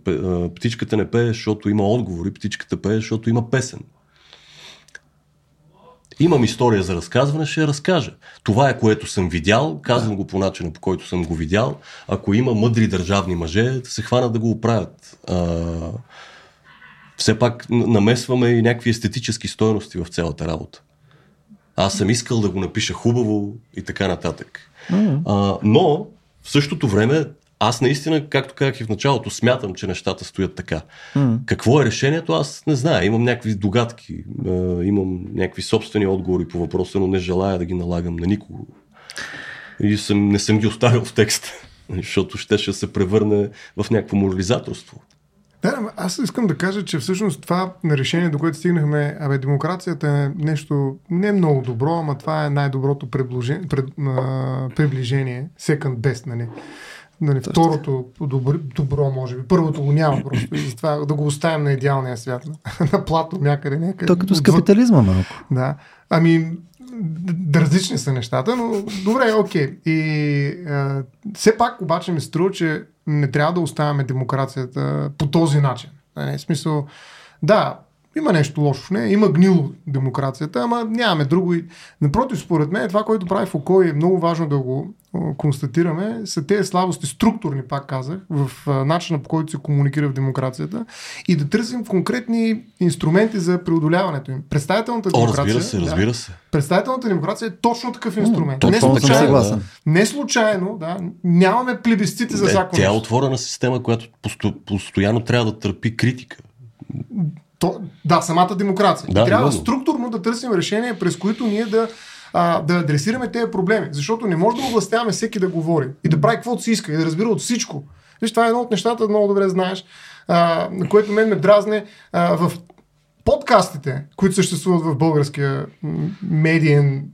Птичката не пее, защото има отговори, птичката пее, защото има песен. Имам история за разказване, ще я разкажа. Това е което съм видял, казвам го по начина, по който съм го видял. Ако има мъдри държавни мъже, да се хванат да го оправят. А, все пак намесваме и някакви естетически стойности в цялата работа. Аз съм искал да го напиша хубаво и така нататък. М. А, но в същото време аз наистина, както казах и в началото, смятам, че нещата стоят така. М. Какво е решението, аз не знам. Имам някакви догадки, имам някакви собствени отговори по въпроса, но не желая да ги налагам на никого. И съм, не съм ги оставил в текста, защото ще, ще се превърне в някакво морализаторство. Да, ама аз искам да кажа, че всъщност това решение, до което стигнахме, абе, демокрацията е нещо не много добро, ама това е най-доброто приближение, пред, а, приближение second best, нали? Нали, второто добро, добро, може би. Първото го няма просто. И затова да го оставим на идеалния свят. На, плато някъде, някъде. То като с капитализма малко. Да. Ами, различни са нещата, но добре, окей. И а, все пак обаче ми струва, че не трябва да оставяме демокрацията по този начин. Нали, В смисъл, да, има нещо лошо в нея, има гнило демокрацията, ама нямаме друго. И... Напротив, според мен, това, което прави Фуко и е много важно да го констатираме, са тези слабости, структурни, пак казах, в начина по който се комуникира в демокрацията и да търсим конкретни инструменти за преодоляването им. Представителната О, демокрация. разбира се, да, разбира се. Представителната демокрация е точно такъв инструмент. точно не, случайно, съгласен. не случайно, да, нямаме плебисцити за всяко тя е отворена система, която посто, постоянно трябва да търпи критика. То, да, самата демокрация. Да, и трябва именно. структурно да търсим решения, през които ние да, а, да адресираме тези проблеми. Защото не може да областяваме всеки да говори и да прави каквото си иска и да разбира от всичко. Виж, това е едно от нещата, много добре знаеш, а, което мен ме дразне а, в подкастите, които съществуват в българския медиен,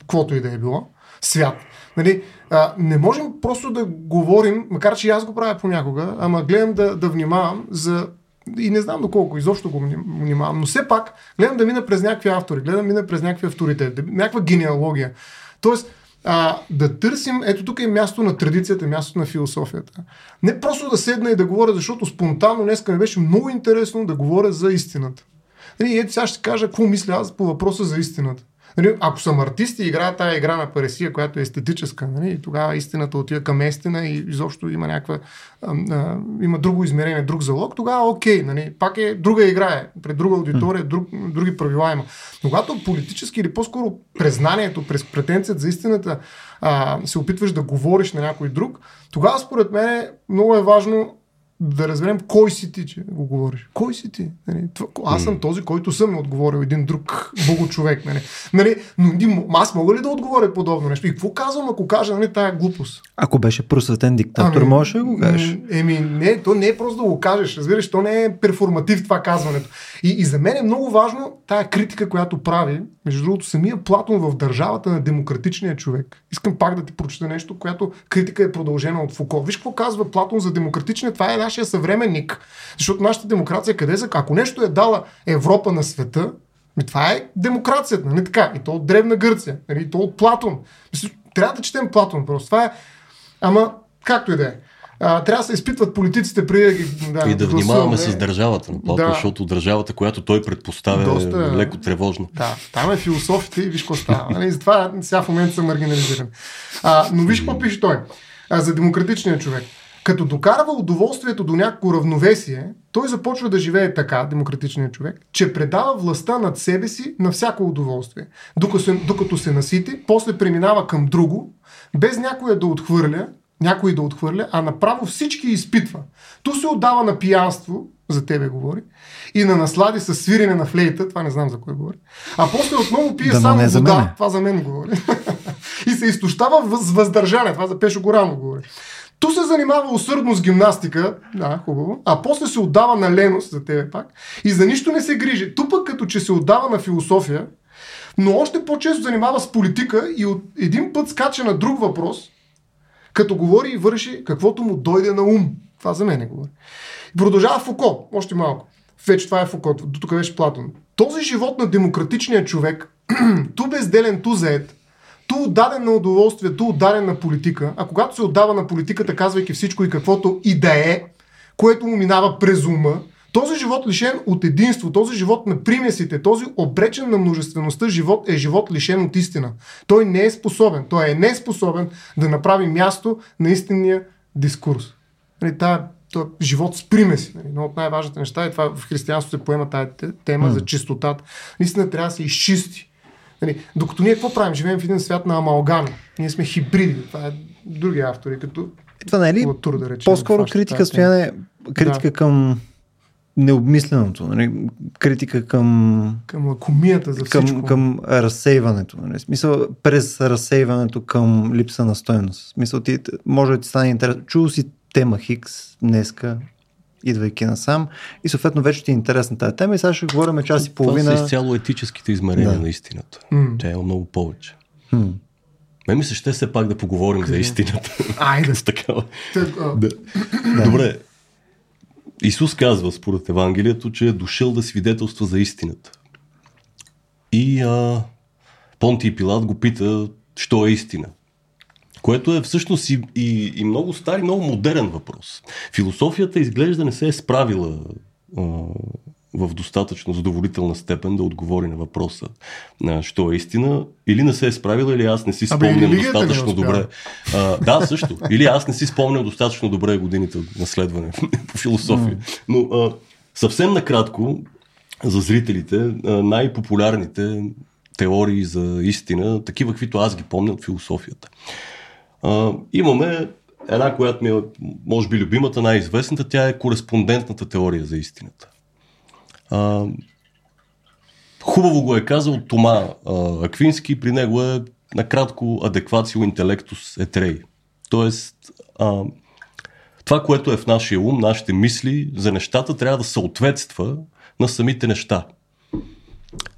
каквото и да е било, свят. Нали, а, не можем просто да говорим, макар че и аз го правя понякога, ама гледам да, да внимавам за и не знам доколко изобщо го вним- внимавам, но все пак гледам да мина през някакви автори, гледам да мина през някакви авторитети, някаква генеалогия. Тоест, а, да търсим, ето тук е място на традицията, място на философията. Не просто да седна и да говоря, защото спонтанно днеска ми беше много интересно да говоря за истината. Нали, ето сега ще кажа какво мисля аз по въпроса за истината. Нали, ако съм артист и играя тази игра на Паресия, която е естетическа, нали, тогава истината отива към истина и изобщо има някаква а, а, има друго измерение, друг залог, тогава окей, нали, пак е друга игра, е, пред друга аудитория, друг, други правила има. Но когато политически или по-скоро през знанието, през претенцията за истината а, се опитваш да говориш на някой друг, тогава според мен много е важно да разберем кой си ти, че го говориш. Кой си ти? Нали, това, аз съм този, който съм отговорил един друг богочовек. Нали. Нали, но аз мога ли да отговоря подобно нещо? И какво казвам, ако кажа нали, тая глупост? Ако беше просветен диктатор, можеш да го кажеш. Еми, не, то не е просто да го кажеш, разбираш, то не е перформатив това казването. И, и за мен е много важно тая критика, която прави, между другото, самия Платон в държавата на демократичния човек. Искам пак да ти прочета нещо, която критика е продължена от Фуко. Виж какво казва Платон за демократичния, това е нашия съвременник. Защото нашата демокрация къде са? Ако нещо е дала Европа на света, ми това е демокрацията, нали така? И то от Древна Гърция, нали? и то от Платон. Трябва да четем Платон просто. Това е... Ама, както и да е. А, трябва да се изпитват политиците преди да ги да, И да внимаваме с държавата на Платон, Да. защото държавата, която той предпоставя Доста- е леко тревожна. Да, там е философите и виж какво става. Нали? Затова сега в момента са маргинализирани. А, но виж какво пише той а, за демократичния човек. Като докарва удоволствието до някакво равновесие, той започва да живее така, демократичният човек, че предава властта над себе си на всяко удоволствие. Докато се, докато се насити, после преминава към друго, без някой да отхвърля, някой да отхвърля, а направо всички изпитва. Ту се отдава на пиянство, за тебе говори, и на наслади с свирене на флейта, това не знам за кой говори, а после отново пие Да, само вода, мене. това за мен говори, и се изтощава с въздържание, това за Пешо Горанов говори. Ту се занимава усърдно с гимнастика, да, хубаво, а после се отдава на леност, за тебе пак, и за нищо не се грижи. Ту пък като че се отдава на философия, но още по-често занимава с политика и от един път скача на друг въпрос, като говори и върши каквото му дойде на ум. Това за мен не говори. Продължава Фуко, още малко. Вече това е Фуко, до тук беше Платон. Този живот на демократичния човек, ту безделен, ту заед, ту отдаден на удоволствие, ту отдаден на политика, а когато се отдава на политиката, казвайки всичко и каквото и да е, което му минава през ума, този живот лишен от единство, този живот на примесите, този обречен на множествеността живот е живот лишен от истина. Той не е способен, той е не способен да направи място на истинния дискурс. Нали, тая, този живот с примеси. Нали, едно от най-важните неща и това в християнството се поема тая те- тема за чистотата. Наистина трябва да се изчисти. Нали, докато ние какво правим? Живеем в един свят на амалгами. Ние сме хибриди. Това е други автори, като Това не е ли Латур, да речем. по-скоро критика, стояне, критика Да. към необмисленото, нали? критика към, Към лакомията за всичко. към, към разсейването. Нали? Смисъл, през разсейването към липса на стоеност. Смисъл, ти, може да ти стане интересно. Чул си тема Хикс днеска, идвайки насам и съответно вече ти е интересна тази тема и сега ще говорим час и Това половина. са изцяло етическите измерения Да. на истината. М. Тя е много повече. Хм. Ме ми се ще все пак да поговорим за истината. Айде. С такава. Да. Добре. Исус казва според Евангелието, че е дошъл да свидетелства за истината. И а, Понтий Пилат го пита, що е истина. Което е всъщност и, и, и много стар и много модерен въпрос. Философията изглежда не се е справила а, в достатъчно задоволителна степен да отговори на въпроса на що е истина. Или не се е справила, или аз не си спомням е достатъчно добре. А, да, също. Или аз не си спомням достатъчно добре годините на следване по философия. Но а, съвсем накратко, за зрителите, а, най-популярните теории за истина, такива, каквито аз ги помня от философията. Имаме една, която ми е, може би, любимата, най-известната, тя е кореспондентната теория за истината. А, хубаво го е казал Тома а, Аквински, при него е накратко адеквацио интелектус етрей. Тоест, а, това, което е в нашия ум, нашите мисли за нещата, трябва да съответства на самите неща.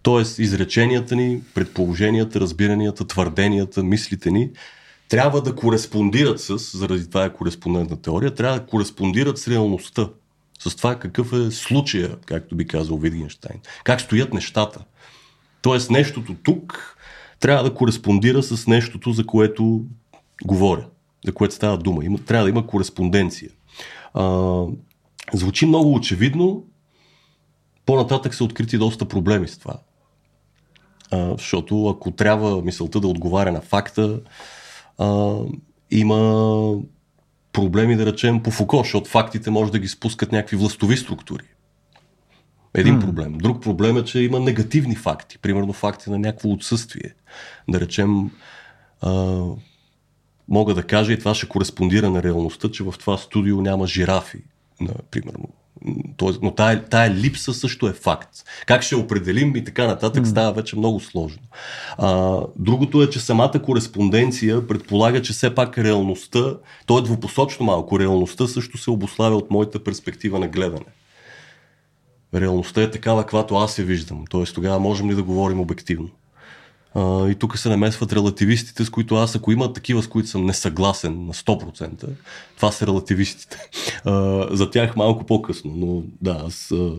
Тоест, изреченията ни, предположенията, разбиранията, твърденията, мислите ни трябва да кореспондират с, заради това е кореспондентна теория, трябва да кореспондират с реалността. С това какъв е случая, както би казал Витгенштайн. Как стоят нещата. Тоест, нещото тук трябва да кореспондира с нещото, за което говоря, за което става дума. Има, трябва да има кореспонденция. А, звучи много очевидно, по-нататък са открити доста проблеми с това. А, защото ако трябва мисълта да отговаря на факта, а, има проблеми, да речем, по Фуко, защото фактите може да ги спускат някакви властови структури. Един проблем. Друг проблем е, че има негативни факти. Примерно факти на някакво отсъствие. Да речем, а, мога да кажа, и това ще кореспондира на реалността, че в това студио няма жирафи, на, примерно. Тоест, но тая, тая липса също е факт. Как ще определим и така нататък става вече много сложно. А, другото е, че самата кореспонденция предполага, че все пак реалността, то е двупосочно малко, реалността също се обославя от моята перспектива на гледане. Реалността е такава, каквато аз я виждам. Тоест тогава можем ли да говорим обективно? А, и тук се намесват релативистите, с които аз, ако има такива, с които съм несъгласен на 100%, това са релативистите. А, за тях малко по-късно, но да, аз а,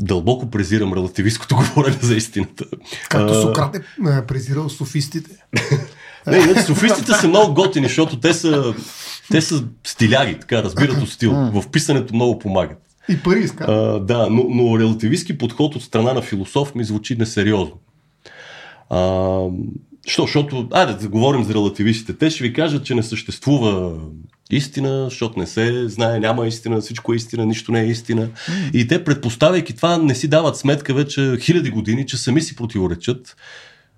дълбоко презирам релативистското говорене за истината. Както Сократ е е презирал софистите. Не, иначе софистите са много готини, защото те са, те са стиляги, така разбират от стил. В писането много помагат. И пари иска. А, да, но, но релативистски подход от страна на философ ми звучи несериозно. А, що, защото, айде да говорим за релативистите. Те ще ви кажат, че не съществува истина, защото не се знае, няма истина, всичко е истина, нищо не е истина. И те, предпоставяйки това, не си дават сметка вече хиляди години, че сами си противоречат,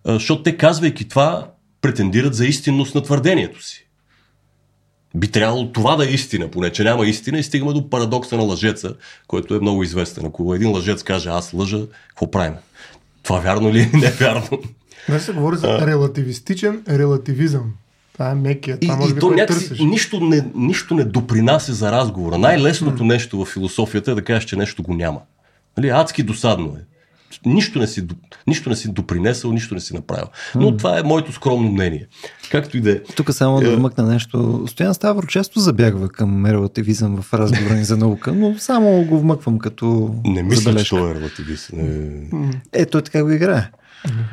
защото те, казвайки това, претендират за истинност на твърдението си. Би трябвало това да е истина, поне че няма истина и стигаме до парадокса на лъжеца, който е много известен. Ако един лъжец каже аз лъжа, какво правим? Това вярно ли е? Не е вярно. Днес се говори за релативистичен релативизъм. Това е мекия. И, Това може и би, то някакси нищо не, нищо не допринася за разговора. Най-лесното нещо в философията е да кажеш, че нещо го няма. Нали, адски досадно е. Нищо не, си, нищо не си допринесъл, нищо не си направил. Но това е моето скромно мнение. Както и да е. Тук само да Е. вмъкна нещо. Стоян Ставро често забягва към релативизъм в разговора ни за наука, но само го вмъквам като Не мисля, че забележка. той е релативист. Не. Е, той така го играе.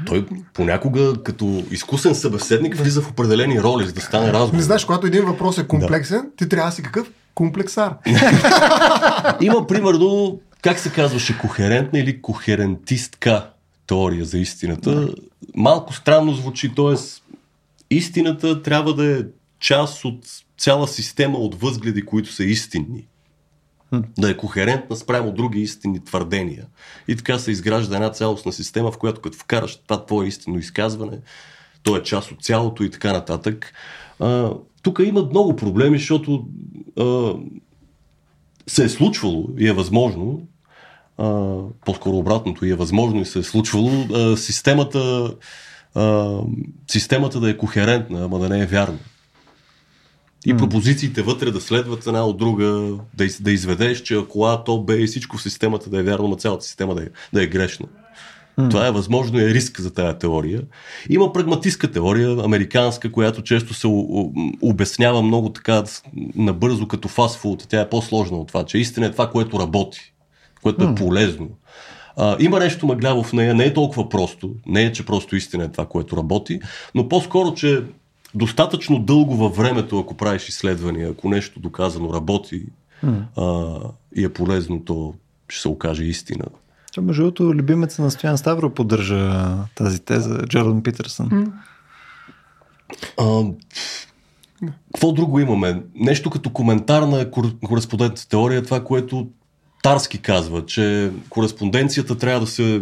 Той понякога като изкусен събеседник влиза в определени роли, за да стане разговор. Не знаеш, когато един въпрос е комплексен, ти трябва да си какъв? Комплексар. Има примерно, как се казваше, кохерентна или кохерентистка теория за истината. Малко странно звучи, т.е. истината трябва да е част от цяла система от възгледи, които са истинни. Да е кохерентна спрямо други истинни твърдения. И така се изгражда една цялостна система, в която като вкараш това твое истинно изказване, то е част от цялото и така нататък. Тук има много проблеми, защото а, се е случвало и е възможно, а, по-скоро обратното и е възможно и се е случвало, а, системата, а, системата да е кохерентна, ама да не е вярна. И пропозициите вътре да следват една от друга, да, из, да изведеш, че ако А, то Б и всичко в системата да е вярно, но цялата система да е, да е грешна. Това е възможно и е риск за тая теория. Има прагматистка теория, американска, която често се обяснява много така набързо като фастфуд. Тя е по-сложна от това, че истина е това, което работи, което е полезно. А, има нещо мъгляво в нея, не е толкова просто, не е, че просто истина е това, което работи, но по-скоро, че достатъчно дълго във времето, ако правиш изследвания, ако нещо доказано работи а, и е полезно, то ще се окаже истина. То, между другото, любимеца на Стоян Ставро поддържа тази теза, Джордан Питърсън. А, какво друго имаме? Нещо като коментар на кор- кореспондентната теория, това, което Тарски казва, че кореспонденцията трябва да се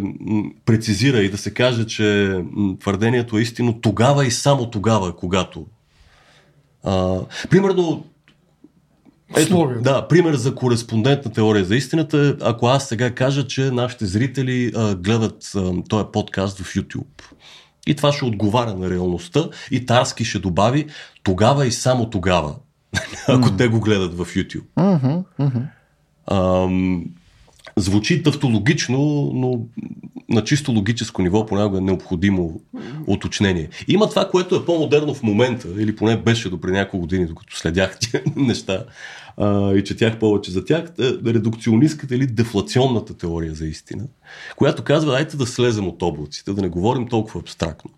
прецизира и да се каже, че твърдението е истинно тогава и само тогава, когато. А, примерно, ето, да, пример за кореспондентна теория за истината е, ако аз сега кажа, че нашите зрители а, гледат а, този подкаст в YouTube. И това ще отговаря на реалността и Тарски ще добави тогава и само тогава, ако те го гледат в YouTube. Ам, звучи тавтологично, но на чисто логическо ниво понякога е необходимо уточнение. Има това, което е по-модерно в момента, или поне беше до преди няколко години, докато следях тия неща а, и четях повече за тях, е редукционистката или дефлационната теория за истина, която казва, дайте да слезем от облаците, да не говорим толкова абстрактно.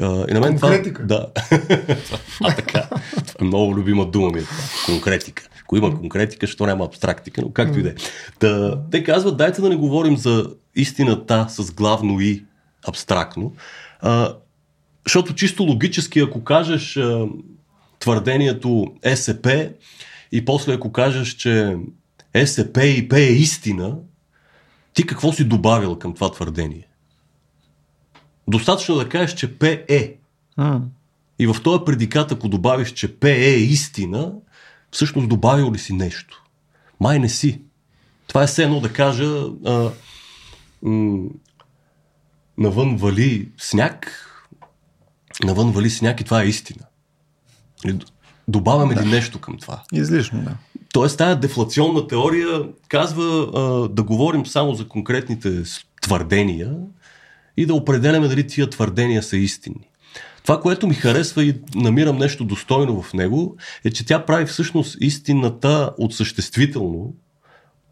А, и на мен Конкретика. Това, да. а така. Това е много любима дума ми е това. Конкретика. Ако има конкретика, що няма абстрактика, но както и да е. Та, Те казват, дайте да не говорим за истината с главно и абстрактно, а, защото чисто логически, ако кажеш а, твърдението СП и после ако кажеш, че СП и П е истина, ти какво си добавил към това твърдение? Достатъчно да кажеш, че П е. М. И в този предикат, ако добавиш, че П е истина, всъщност добавил ли си нещо? Май не си. Това е все едно да кажа а, м- навън вали сняг, навън вали сняг и това е истина. Добавяме ли нещо към това? Излишно, да. Тоест, тази дефлационна теория казва а, да говорим само за конкретните твърдения и да определяме дали тия твърдения са истинни. Това, което ми харесва и намирам нещо достойно в него, е, че тя прави всъщност истината от съществително,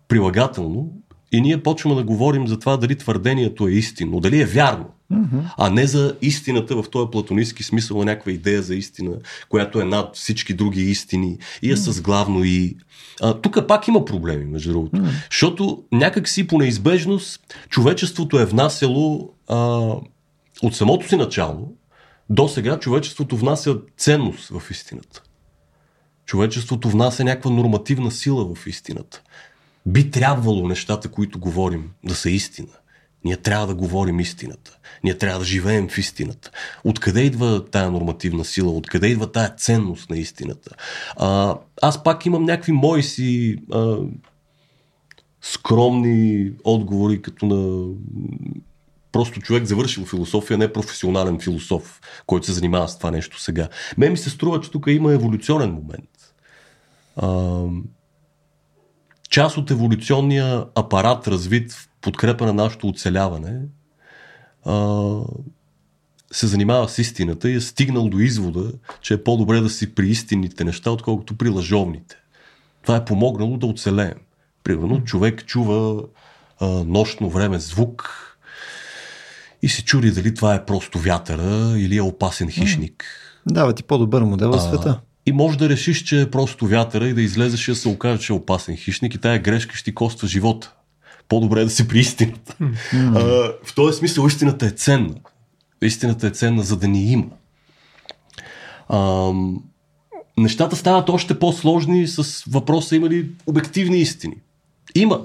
прилагателно и ние почваме да говорим за това дали твърдението е истинно, дали е вярно, mm-hmm. а не за истината в този платонистски смисъл на някаква идея за истина, която е над всички други истини и е mm-hmm. с главно и... тук пак има проблеми, между другото, mm-hmm. защото някак си по неизбежност човечеството е внасяло а, от самото си начало до сега човечеството внася ценност в истината. Човечеството внася някаква нормативна сила в истината. Би трябвало нещата, които говорим, да са истина. Ние трябва да говорим истината. Ние трябва да живеем в истината. Откъде идва тая нормативна сила? Откъде идва тая ценност на истината? А, аз пак имам някакви мои си а, скромни отговори, като на просто човек завършил философия, не професионален философ, който се занимава с това нещо сега. Ме ми се струва, че тук има еволюционен момент. А, част от еволюционния апарат, развит в подкрепа на нашето оцеляване, а, се занимава с истината и е стигнал до извода, че е по-добре да си при истинните неща, отколкото при лъжовните. Това е помогнало да оцелеем. Примерно, човек чува а, нощно време звук и се чуди дали това е просто вятъра или е опасен хищник. Дава ти по-добър модел в света. И може да решиш, че е просто вятъра и да излезеш и да се окаже, че е опасен хищник и тая грешка ще ти коства живота. По-добре е да си при истината. А, в този смисъл истината е ценна. Истината е ценна, за да ни има. А, нещата стават още по-сложни с въпроса има ли обективни истини. Има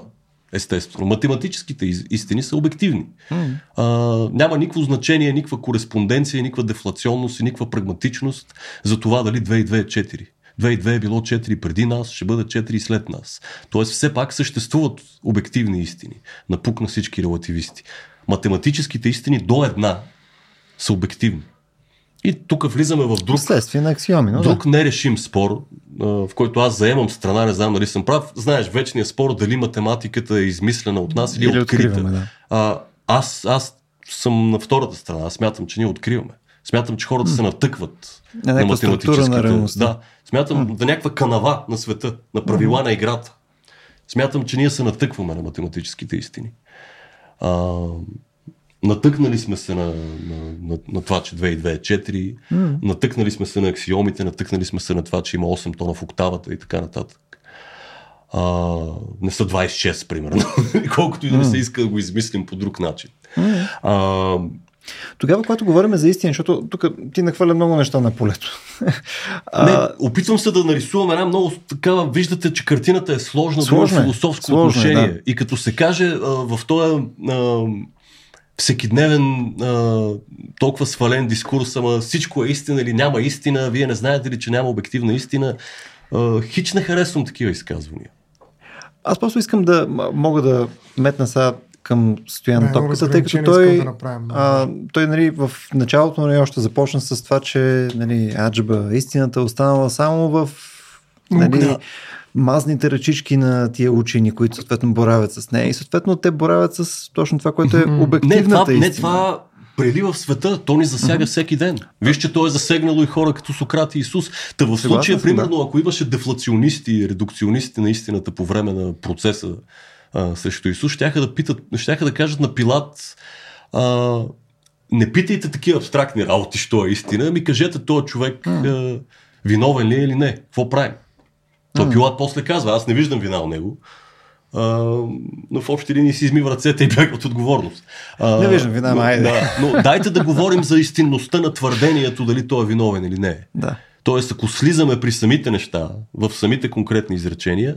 естествено. Математическите истини са обективни. Mm. А, няма никакво значение, никаква кореспонденция, никаква дефлационност и никаква прагматичност за това дали 2 и 2 е 4. 2 и 2 е било 4 преди нас, ще бъдат 4 и след нас. Тоест все пак съществуват обективни истини. Напук на всички релативисти. Математическите истини до една са обективни. И тук влизаме в друг, Следствие на аксиоми, но друг да. нерешим спор, в който аз заемам страна, не знам дали съм прав. Знаеш, вечният спор дали математиката е измислена от нас или, или открита. Да. А, аз, аз съм на втората страна. Аз смятам, че ние откриваме. Смятам, че хората се натъкват на, на математическите. На да. Смятам да някаква канава на света, на правила на играта. Смятам, че ние се натъкваме на математическите истини. А, Натъкнали сме се на, на, на, на това, че 2 и 2 е 4, mm. натъкнали сме се на аксиомите, натъкнали сме се на това, че има 8 тона в октавата и така нататък. А, не са 26, примерно. Колкото и да не се иска да го измислим по друг начин. Mm. А, тогава, когато говорим за истина, защото тук ти нахвърля много неща на полето. Не, опитвам се да нарисувам една много такава, виждате, че картината е сложна, сложна е. философско сложна, отношение. Да. И като се каже а, в този всекидневен а, толкова свален дискурс, ама всичко е истина или няма истина, вие не знаете ли, че няма обективна истина. А, хич не харесвам такива изказвания. Аз просто искам да мога да метна сега към Стоян топката, тъй като той, да направим, а, той нали, в началото нали, още започна с това, че нали, аджба, истината останала само в нали, да мазните ръчички на тия учени, които съответно боравят с нея и съответно те боравят с точно това, което е обективната не, това, истина. Не, това прелива в света, то ни засяга mm-hmm. всеки ден. Виж, че то е засегнало и хора като Сократ и Исус. Та в случая, примерно, ако имаше дефлационисти, редукционисти на истината по време на процеса а, срещу Исус, щяха да питат, щяха да кажат на Пилат а, не питайте такива абстрактни работи, що е истина, ми кажете този човек mm. а, виновен ли е или не, какво правим? Той Пилат после казва, аз не виждам вина от него. А, но в общи линии си измива ръцете и бяга от отговорност. А, не виждам вина, но, айде. Да, но дайте да говорим за истинността на твърдението, дали той е виновен или не. Да. Тоест, ако слизаме при самите неща, в самите конкретни изречения,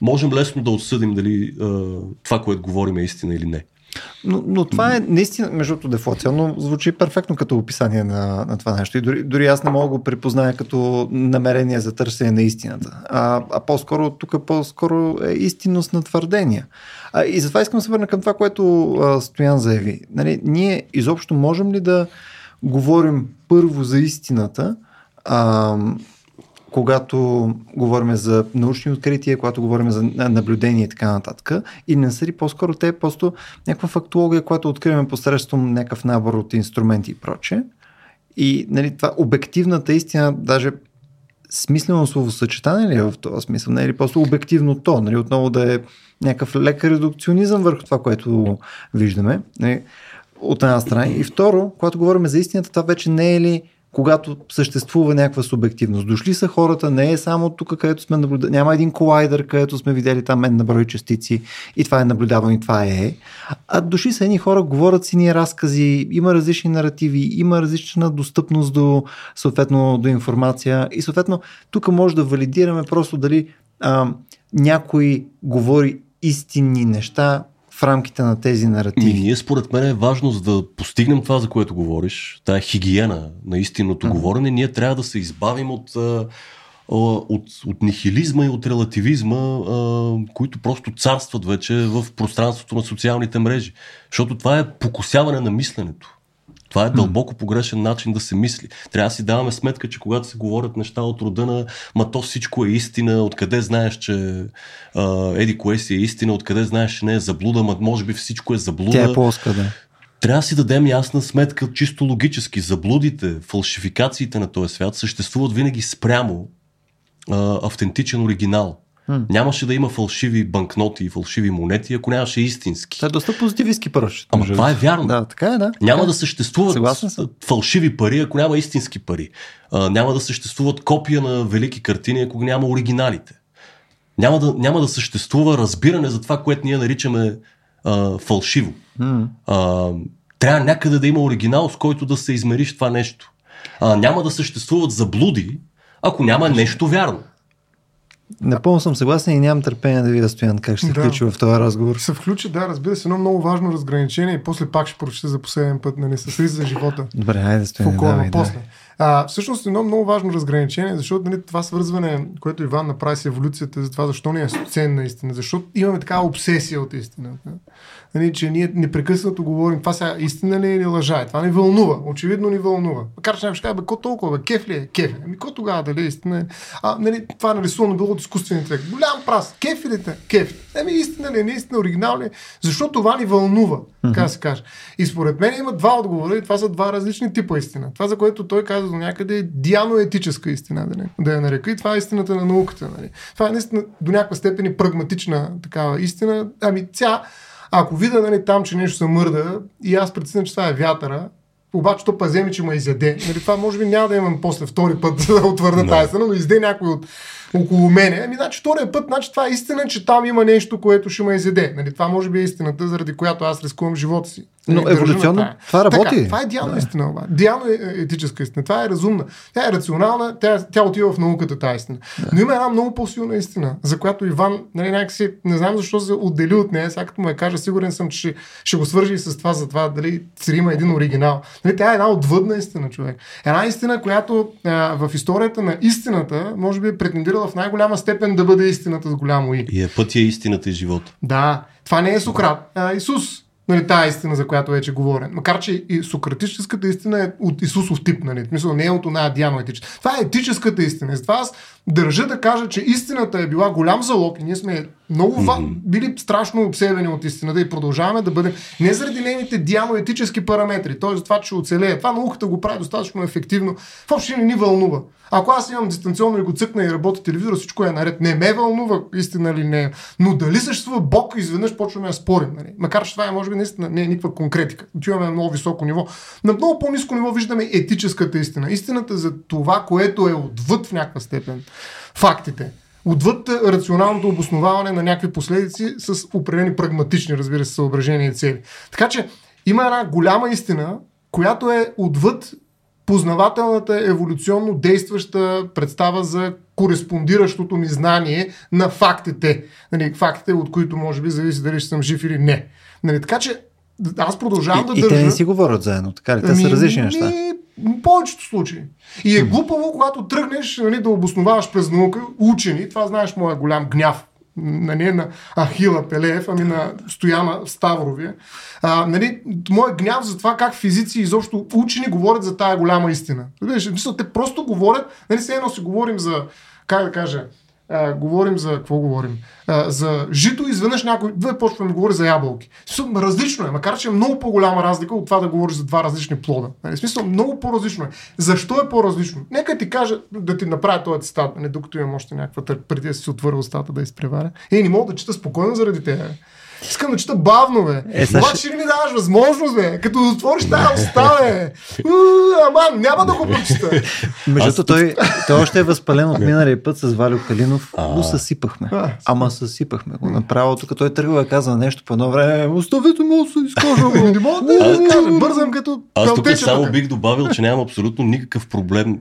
можем лесно да отсъдим дали а, това, което говорим е истина или не. Но, но това е наистина, между другото, дефлационно звучи перфектно като описание на, на това нещо. И дори, дори аз не мога да го припозная като намерение за търсене на истината. А, а по-скоро, тук по-скоро е истинност на твърдения. А, и затова искам да се върна към това, което а, Стоян заяви. Нали, ние изобщо можем ли да говорим първо за истината, а, когато говорим за научни открития, когато говорим за наблюдение и така нататък. И не са ли по-скоро те просто някаква фактология, която откриваме посредством някакъв набор от инструменти и проче. И нали, това обективната истина, даже смислено словосъчетание ли е в този смисъл? Не е ли просто обективно то? Нали? Отново да е някакъв лек редукционизъм върху това, което виждаме. Нали? От една страна. И второ, когато говорим за истината, това вече не е ли когато съществува някаква субективност. Дошли са хората, не е само тук, където сме наблюдали. Няма един колайдър, където сме видели там мен на брой частици и това е наблюдавано и това е. А дошли са едни хора, говорят си ни разкази, има различни наративи, има различна достъпност до, съответно, до информация и съответно тук може да валидираме просто дали а, някой говори истинни неща, в рамките на тези наративи. И ние според мен е важно, за да постигнем това, за което говориш, тая хигиена на истинното mm-hmm. говорене, ние трябва да се избавим от, от, от нихилизма и от релативизма, които просто царстват вече в пространството на социалните мрежи. Защото това е покусяване на мисленето. Това е дълбоко погрешен начин да се мисли. Трябва да си даваме сметка, че когато се говорят неща от рода на ма то всичко е истина, откъде знаеш, че а, еди кое си е истина, откъде знаеш, че не е заблуда, ма може би всичко е заблуда. Тя е плоска, да. Трябва да си дадем ясна сметка, чисто логически. Заблудите, фалшификациите на този свят съществуват винаги спрямо а, автентичен оригинал. Hmm. Нямаше да има фалшиви банкноти и фалшиви монети, ако нямаше истински. Това е доста позитивистки пръщ. Ама това е вярно. Да, така е, да. Няма така. да съществуват фалшиви пари, ако няма истински пари. А, няма да съществуват копия на велики картини, ако няма оригиналите. Няма да, няма да съществува разбиране за това, което ние наричаме а, фалшиво. Hmm. А, трябва някъде да има оригинал, с който да се измериш това нещо. А, няма да съществуват заблуди, ако няма нещо вярно. Напълно съм съгласен и нямам търпение да видя Стоян как ще се да. включи в този разговор. Се включи, да, разбира се, едно много важно разграничение и после пак ще прочета за последен път, нали, с риск за живота. Добре, хайде Стоян, Фукова, давай, после. А, всъщност едно много важно разграничение, защото нали, това свързване, което Иван направи с еволюцията, за това защо ни е ценна истина, защото имаме такава обсесия от истината нали, че ние непрекъснато говорим, това сега истина ли е или лъжа е. Това ни вълнува, очевидно ни вълнува. Макар че някой ще каже, бе, ко толкова, бе, кеф ли е? Кеф. Ами, ко тогава дали е истина е? А, нали, това е нарисувано било от изкуствен интелект. Голям прас. Кеф ли те? Кеф. Ами, истина ли е? Не истина, оригинал ли е? Защо това ни вълнува, така се каже. И според мен има два отговора и това са два различни типа истина. Това, за което той каза до някъде е дианоетическа истина, да, не, да я нарека. И това е истината на науката. Нали. Това е наистина до някаква степен и прагматична такава истина. Ами, ця, ако видя нали, там, че нещо се мърда и аз преценя, че това е вятъра, обаче то паземи, че ме изяде. Нали, това може би няма да имам после втори път да утвърда тази страна, но изде някой от около мене. Ами, значи, втория път, значи, това е истина, че там има нещо, което ще ме изяде. Нали, това може би е истината, заради която аз рискувам живота си. Но Нали, еволюционно това, това работи. Така, това е идеална да. истина. Обаче. Идеална е етическа истина. Това е разумна. Тя е рационална, тя, тя отива в науката тази истина. Да. Но има една много по-силна истина, за която Иван, нали, някакси, не знам защо се отдели от нея, сега като му я кажа, сигурен съм, че ще, ще го свържи и с това, за това дали има един оригинал. Нали, тя е една отвъдна истина, човек. Една истина, която а, в историята на истината, може би е претендирала в най-голяма степен да бъде истината с голямо и. И е пътя истината и живота. Да, това не е Сократ, а Исус нали, тази истина, за която вече говоря. Макар, че и сократическата истина е от Исусов тип, нали? В смисъл, не е от една етическа. Това е етическата истина. Затова аз държа да кажа, че истината е била голям залог и ние сме много mm-hmm. били страшно обсебени от истината и продължаваме да бъдем не заради нейните диано-етически параметри, т.е. за това, че оцелее. Това науката го прави достатъчно ефективно. Въобще не ни вълнува. Ако аз имам дистанционно и го цъкна и работи телевизора, всичко е наред. Не ме вълнува истина ли не е. Но дали съществува Бог, изведнъж почваме да спорим. Нали? Макар че това е, може би, наистина не е никаква конкретика. Отиваме на много високо ниво. На много по-низко ниво виждаме етическата истина. Истината за това, което е отвъд в някаква степен фактите. Отвъд рационалното обосноваване на някакви последици с определени прагматични, разбира се, съображения и цели. Така че има една голяма истина, която е отвъд познавателната еволюционно действаща представа за кореспондиращото ми знание на фактите. Нали, фактите, от които може би зависи дали ще съм жив или не. Нали, така че аз продължавам и, да и държа... те не си говорят заедно, така ли? Те са Ми, различни неща. ми, повечето случаи. И е глупаво, когато тръгнеш нали, да обосноваваш през наука учени, това знаеш моя голям гняв на не на Ахила Пелеев, ами на Стояна Ставровия. А, нали, моят гняв за това как физици изобщо учени говорят за тая голяма истина. Те просто говорят, нали, все едно си говорим за, как да кажа, а, говорим за, какво говорим? А, за жито, изведнъж някой, две почва ми говори за ябълки. Различно е, макар че е много по-голяма разлика от това да говориш за два различни плода. Нали? Смисъл, много по-различно е. Защо е по-различно? Нека ти кажа, да ти направя този цитат, не, докато имам още някаква търп, преди да си отвърля устата да изпреваря. Е, не мога да чета спокойно заради те. Искам да чета бавно, бе. Е, Обаче ще- ще ми даваш възможност, бе? Като отвориш тази уста, бе. У, Ама, няма да го прочита. Между той, той още е възпален от миналия път с Валю Калинов. Го съсипахме. Ама съсипахме го. Направо тук той тръгва да казва нещо по едно време. Оставете му да се изкажа. Не мога да кажа, бързам като Аз тук само бих добавил, че нямам абсолютно никакъв проблем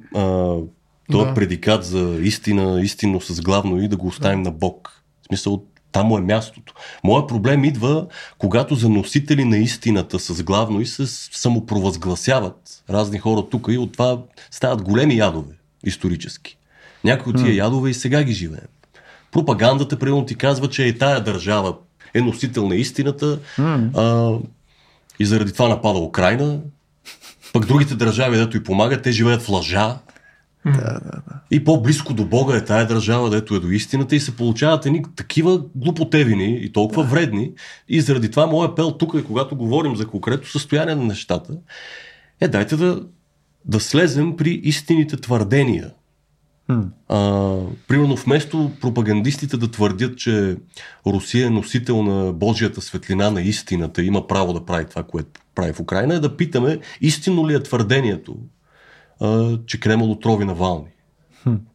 този Да. предикат за истина, истинно с главно и да го оставим на Бог. В смисъл, там му е мястото. Моят проблем идва, когато за носители на истината с главно и се самопровъзгласяват разни хора тук и от това стават големи ядове, исторически. Някои от тия ядове и сега ги живеем. Пропагандата, примерно, ти казва, че и тая държава е носител на истината а, и заради това напада Украина. Пък другите държави, дето и помагат, те живеят в лъжа. И по-близко до Бога е тая държава, дето е до истината и се получават едни такива глупотевини и толкова вредни. И заради това моят апел тук е, когато говорим за конкретно състояние на нещата, е дайте да, да слезем при истините твърдения. А, примерно вместо пропагандистите да твърдят, че Русия е носител на Божията светлина на истината има право да прави това, което прави в Украина, е да питаме истинно ли е твърдението, а, че Кремъл отрови Навални.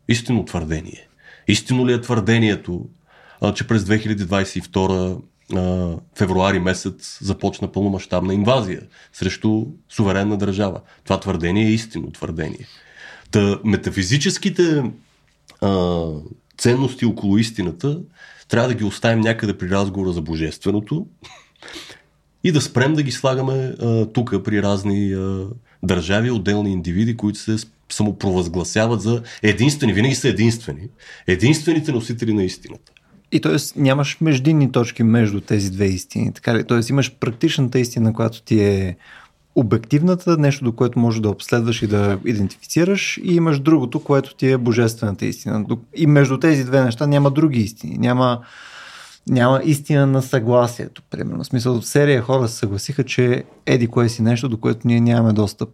Истинно твърдение. Истинно ли е твърдението, а, че през 2022 а, февруари месец започна пълномащабна инвазия срещу суверенна държава. Това твърдение е истинно твърдение. Та, метафизическите а, ценности около истината трябва да ги оставим някъде при разговора за божественото и да спрем да ги слагаме тук при разни а, държави, отделни индивиди, които се самопровъзгласяват за единствени, винаги са единствени, единствените носители на истината. И т.е. нямаш междинни точки между тези две истини. Така ли? Т.е. имаш практичната истина, която ти е обективната, нещо до което можеш да обследваш и да идентифицираш и имаш другото, което ти е божествената истина. И между тези две неща няма други истини. Няма, няма истина на съгласието, примерно. В смисъл, серия хора се съгласиха, че еди кое си нещо, до което ние нямаме достъп.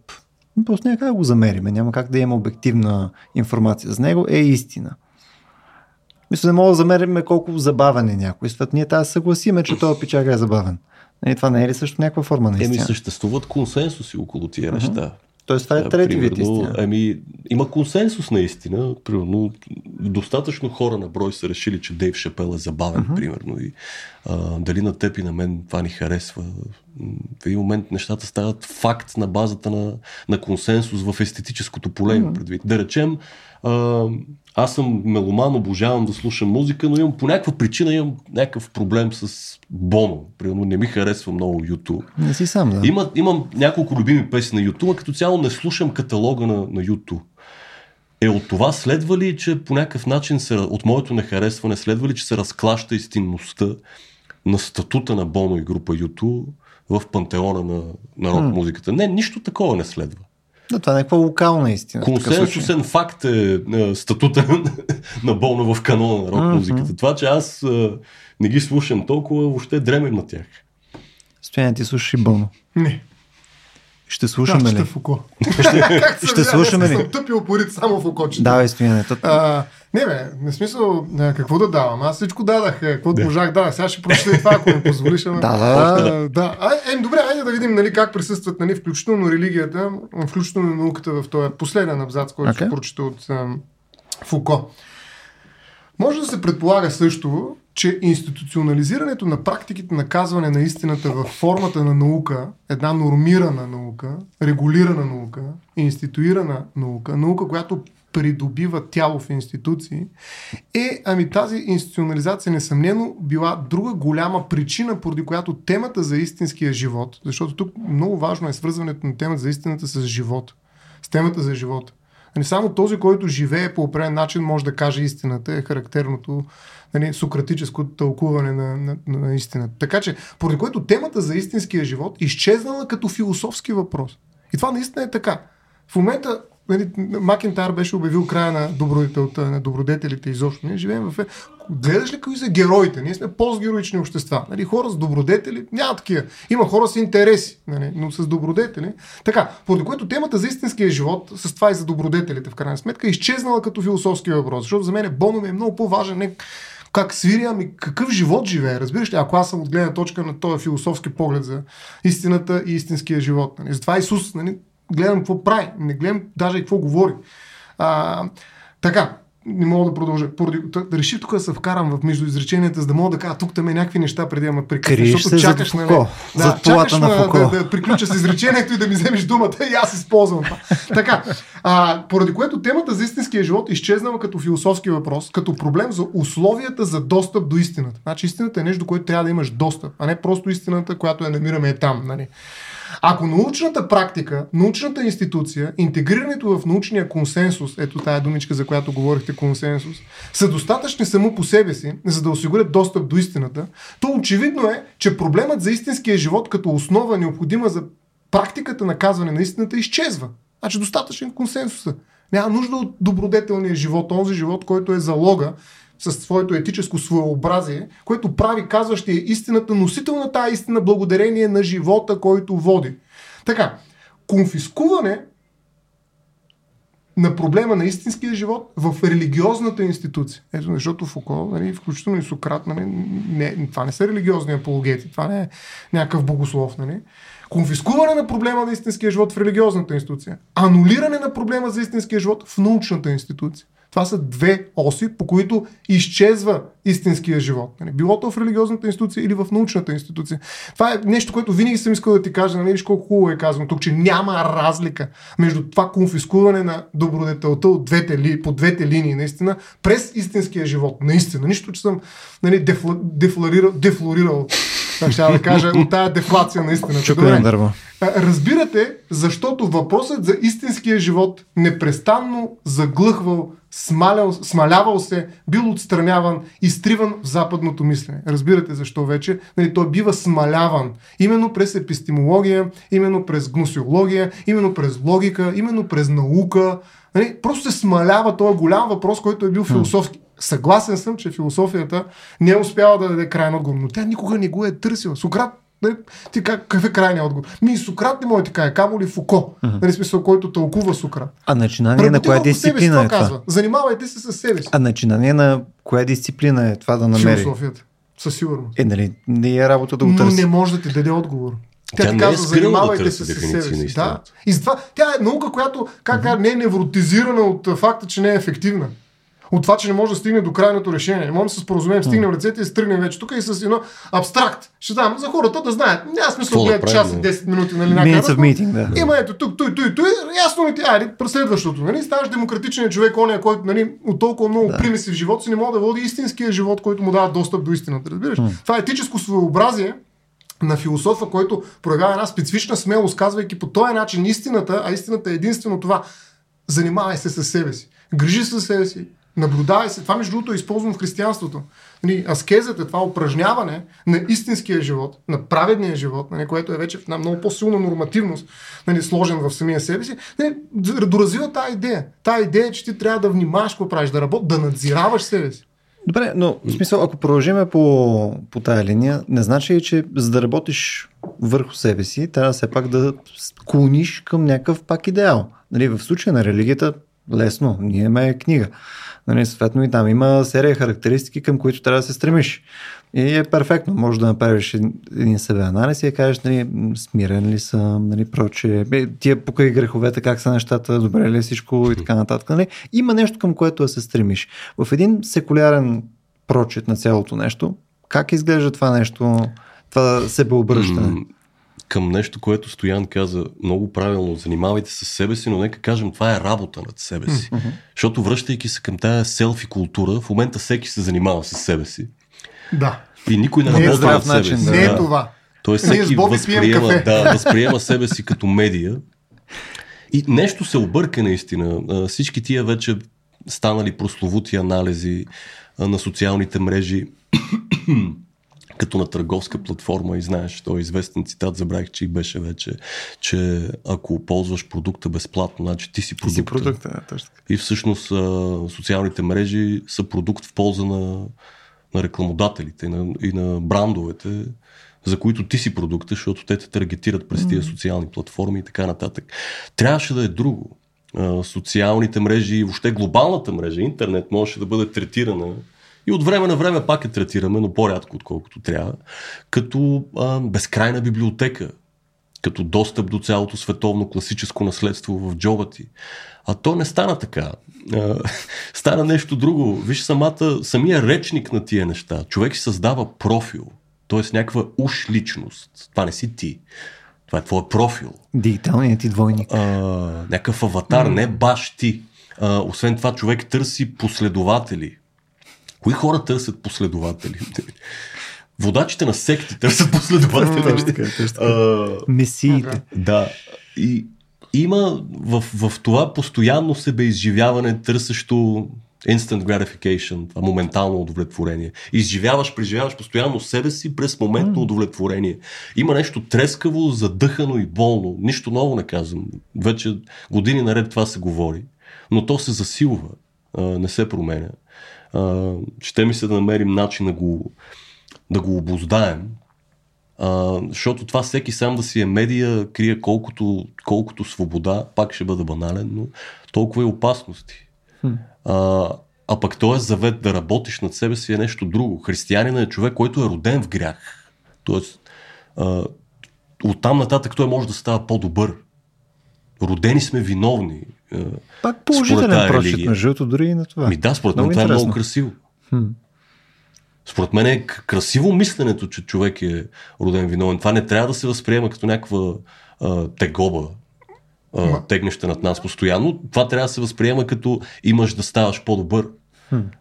Просто няма как да го замериме, няма как да имаме обективна информация за него, е истина. Мисля, не мога да замерим колко забавен е някой. След ние трябва да се съгласиме, че този пичага е забавен. Нали, това не е ли също някаква форма на Еми истина? съществуват консенсуси около тия неща. Тоест това е трети вид истина. Ами, има консенсус наистина. Примерно, достатъчно хора на брой са решили, че Дейв Шапел е забавен, uh-huh. примерно. И, а, дали на теб и на мен това ни харесва. В един момент нещата стават факт на базата на, на консенсус в естетическото поле, uh-huh. предвид. Да речем, а, аз съм меломан, обожавам да слушам музика, но имам по някаква причина имам някакъв проблем с Боно. Примерно не ми харесва много YouTube. Не си сам, да. Има, имам няколко любими песни на YouTube, а като цяло не слушам каталога на, на YouTube. Е от това следва ли, че по някакъв начин се, от моето нехаресване следва ли, че се разклаща истинността на статута на Боно и група YouTube в пантеона на, на рок музиката? Не, нищо такова не следва. Да, това е някаква локална истина. Консенсусен факт е, е статута на Боно в канона на рок музиката. Това, че аз е, не ги слушам толкова, въобще дремем на тях. Стояне ти слушаш и Боно. Не. Ще Да, слушаме ще ли? Фуко. ще слушаме ли? Съм тъпил порит само в окочите. Давай, Стояне. То... А, не бе, не смисъл, какво да давам? Аз всичко дадах, а, каквото можах дадах. Сега ще прочета и това, ако ми позволиш. ама- Да, да, да. А, е, добре, айде да видим нали, как присъстват нали, включително религията, включително науката в този последен абзац, който Okay. ще прочета от ам, Фуко. Може да се предполага също, че институционализирането на практиките на казване на истината в формата на наука, една нормирана наука, регулирана наука, институирана наука, наука, която придобива тяло в институции, е, ами тази институционализация несъмнено била друга голяма причина, поради която темата за истинския живот, защото тук много важно е свързването на темата за истината с живота, с темата за живота. Нали, само този, който живее по определен начин, може да каже истината, е характерното нали, сократическото тълкуване на, на, на, на истината. Така че, поради което темата за истинския живот изчезнала като философски въпрос. И това наистина е така. В момента нали, Макентар беше обявил края на, добродетелта, на добродетелите изобщо. Ние живеем в... Гледаш ли кои са героите? Ние сме постгероични общества. Нали, хора с добродетели няма такива. Има хора с интереси, нали, но с добродетели. Така, поради което темата за истинския живот, с това и за добродетелите в крайна сметка, е изчезнала като философски въпрос. Защото за мен Боно е много по-важен. Не как свири, ами какъв живот живее. Разбираш ли, ако аз съм от гледна точка на този философски поглед за истината и истинския живот. Нали. Затова Исус нали, гледам какво прави, не гледам даже и какво говори. А, така, не мога да продължа. Поради, да реших тук да се вкарам в между изреченията, за да мога да кажа тук там е някакви неща преди да ме прекъсна. Защото чакаш на нали, да, чакаш на, на да, да, приключа с изречението и да ми вземеш думата и аз използвам това. така, а, поради което темата за истинския живот изчезнала като философски въпрос, като проблем за условията за достъп до истината. Значи истината е нещо, което трябва да имаш достъп, а не просто истината, която я намираме е там. Нали? Ако научната практика, научната институция, интегрирането в научния консенсус, ето тая думичка, за която говорихте консенсус, са достатъчни само по себе си, за да осигурят достъп до истината, то очевидно е, че проблемът за истинския живот като основа необходима за практиката на казване на истината изчезва. Значи достатъчен консенсус. Няма нужда от добродетелния живот, този живот, който е залога с своето етическо своеобразие, което прави казващия истината носител на тази истина благодарение на живота, който води. Така, конфискуване на проблема на истинския живот в религиозната институция. Ето, защото Фуко, нали, включително и Сократ, нали, не, това не са религиозни апологети, това не е някакъв богослов. Нали. Конфискуване на проблема на истинския живот в религиозната институция. Анулиране на проблема за истинския живот в научната институция. Това са две оси, по които изчезва истинския живот. Нали? Било то в религиозната институция или в научната институция. Това е нещо, което винаги съм искал да ти кажа, нали, виж колко хубаво е казано тук, че няма разлика между това конфискуване на добродетелта от двете, ли, по двете линии, наистина, през истинския живот. Наистина. Нищо, че съм нали, дефла, дефлорирал, дефлорирал ще да кажа, от тая дефлация наистина. Чукане дърво. Разбирате, защото въпросът за истинския живот непрестанно заглъхвал смалял, смалявал се, бил отстраняван, изтриван в западното мислене. Разбирате защо вече? Нали, той бива смаляван именно през епистемология, именно през гносиология, именно през логика, именно през наука. Нали, просто се смалява този голям въпрос, който е бил философски. Съгласен съм, че философията не е успяла да даде крайен отговор, но тя никога не го е търсила. Сократ Нали, ти как, какъв е крайният отговор? Ми Сократ не може така е, камо ли Фуко, uh-huh. нали, смисъл, който тълкува Сократ. А начинание на коя дисциплина си, е това? Казва. Занимавайте се с себе си. А начинание на коя дисциплина е това да намери? Философията. Със сигурност. Е, нали, не е работа да го търси. Но не може да ти даде отговор. Тя, тя ти казва, е занимавайте да се с себе си. Да. И затова тя е наука, която как uh-huh. не е невротизирана от факта, че не е ефективна от това, че не може да стигне до крайното решение. Не можем да се споразумеем, стигнем ръцете и се тръгнем вече тук и с едно абстракт. Ще дам за хората да знаят. Няма смисъл да гледат час и 10 минути, нали, някакъв. Meeting, да. Има ето тук, той, той, той, ясно ли ти, айде, преследващото, нали? Ставаш демократичен човек, оня, който, нали, от толкова много да. примеси в живота си не може да води истинския живот, който му дава достъп до истината. Разбираш? Mm. Това е етическо своеобразие, на философа, който проявява една специфична смелост, казвайки по този начин истината, а истината е единствено това. Занимавай се с себе си. Грижи се за себе си. Наблюдавай се. Това, между другото, е използвано в християнството. Нали, аскезата, това упражняване на истинския живот, на праведния живот, нали, което е вече в много по-силна нормативност, нали, сложен в самия себе си, нали, доразвива тази идея. Тази идея че ти трябва да внимаваш какво правиш, да работиш, да надзираваш себе си. Добре, но в смисъл, ако продължиме по, по тая линия, не значи, че за да работиш върху себе си, трябва все пак да склониш към някакъв пак идеал. Нали, в случая на религията, лесно, ние имаме книга. Нали, съответно и там има серия характеристики, към които трябва да се стремиш. И е перфектно. Може да направиш един себе анализ и да кажеш, нали, смирен ли съм, нали, проче, тия покрай греховете, как са нещата, добре ли е всичко и така нататък. Нали. Има нещо към което да се стремиш. В един секулярен прочет на цялото нещо, как изглежда това нещо, това себеобръщане? Към нещо, което Стоян каза много правилно. Занимавайте се с себе си, но нека кажем, това е работа над себе си. Mm-hmm. Защото връщайки се към тази селфи култура, в момента всеки се занимава с себе си. Да. И никой не, не работи над себе си. Не е това. Тоест всеки възприема, да, възприема себе си като медия. И нещо се обърка наистина. Всички тия вече станали прословути анализи на социалните мрежи като на търговска платформа и знаеш, той е известен цитат, забравих, че и беше вече, че ако ползваш продукта безплатно, значи ти си продукта. Ти си продукта, да, точно. И всъщност социалните мрежи са продукт в полза на, на рекламодателите и на, и на брандовете, за които ти си продукта, защото те те таргетират през тия социални платформи и така нататък. Трябваше да е друго. Социалните мрежи и въобще глобалната мрежа, интернет, можеше да бъде третирана и от време на време пак я третираме, но по-рядко, отколкото трябва, като а, безкрайна библиотека, като достъп до цялото световно класическо наследство в джоба ти. А то не стана така. А, стана нещо друго. Виж самата, самия речник на тия неща. Човек си създава профил. т.е. някаква уж личност. Това не си ти. Това е твой профил. Дигиталният ти двойник. А, някакъв аватар, не баш ти. А, освен това, човек търси последователи. Кои хора търсят последователи? Водачите на секти търсят последователи. Месиите. да. И има в, в това постоянно себеизживяване, търсещо instant gratification, това моментално удовлетворение. Изживяваш, преживяваш постоянно себе си през моментно удовлетворение. Има нещо трескаво, задъхано и болно. Нищо ново не казвам. Вече години наред това се говори. Но то се засилва, не се променя. А, ще ми се да намерим начин да го, да го обоздаем, а, защото това всеки сам да си е медия крие колкото, колкото свобода, пак ще бъде банален, но толкова и опасности. А, а пък този завет да работиш над себе си е нещо друго. Християнин е човек, който е роден в грях. Тоест, а, оттам нататък той може да става по-добър. Родени сме виновни. А, Пак положителен прочит, между другото, дори и на това. Ми да, според мен това е много красиво. Хм. Според мен е красиво мисленето, че човек е роден виновен. Това не трябва да се възприема като някаква а, тегоба, а, тегнеща над нас постоянно. Това трябва да се възприема като имаш да ставаш по-добър.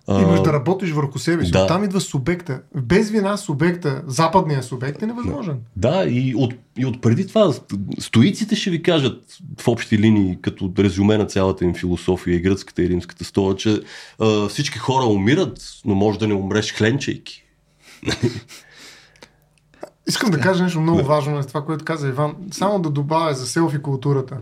А, Имаш да работиш върху себе си. да. Оттам идва субекта. Без вина субекта, западният субект е невъзможен. Да, и от, и от преди това стоиците ще ви кажат в общи линии, като резюме на цялата им философия и гръцката и римската стола, че а, всички хора умират, но може да не умреш хленчейки. Искам да кажа нещо много важно на това, което каза Иван. Само да добавя за селфи културата.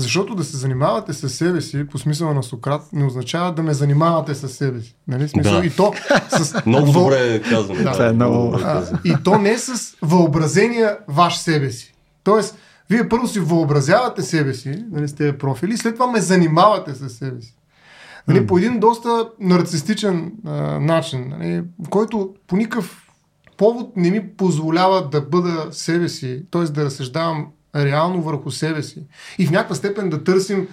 Защото да се занимавате с себе си, по смисъла на Сократ, не означава да ме занимавате с себе си. Нали? Смисъл, Да. И то с Много добре е казано. Да. Това е много- добре А, и то не с въобразения ваш себе си. Тоест, вие първо си въобразявате себе си, нали, с тези профили, след това ме занимавате с себе си. Нали, по един доста нарцистичен а, начин, нали, който по никакъв повод не ми позволява да бъда себе си, т.е. да разсъждавам реално върху себе си. И в някаква степен да търсим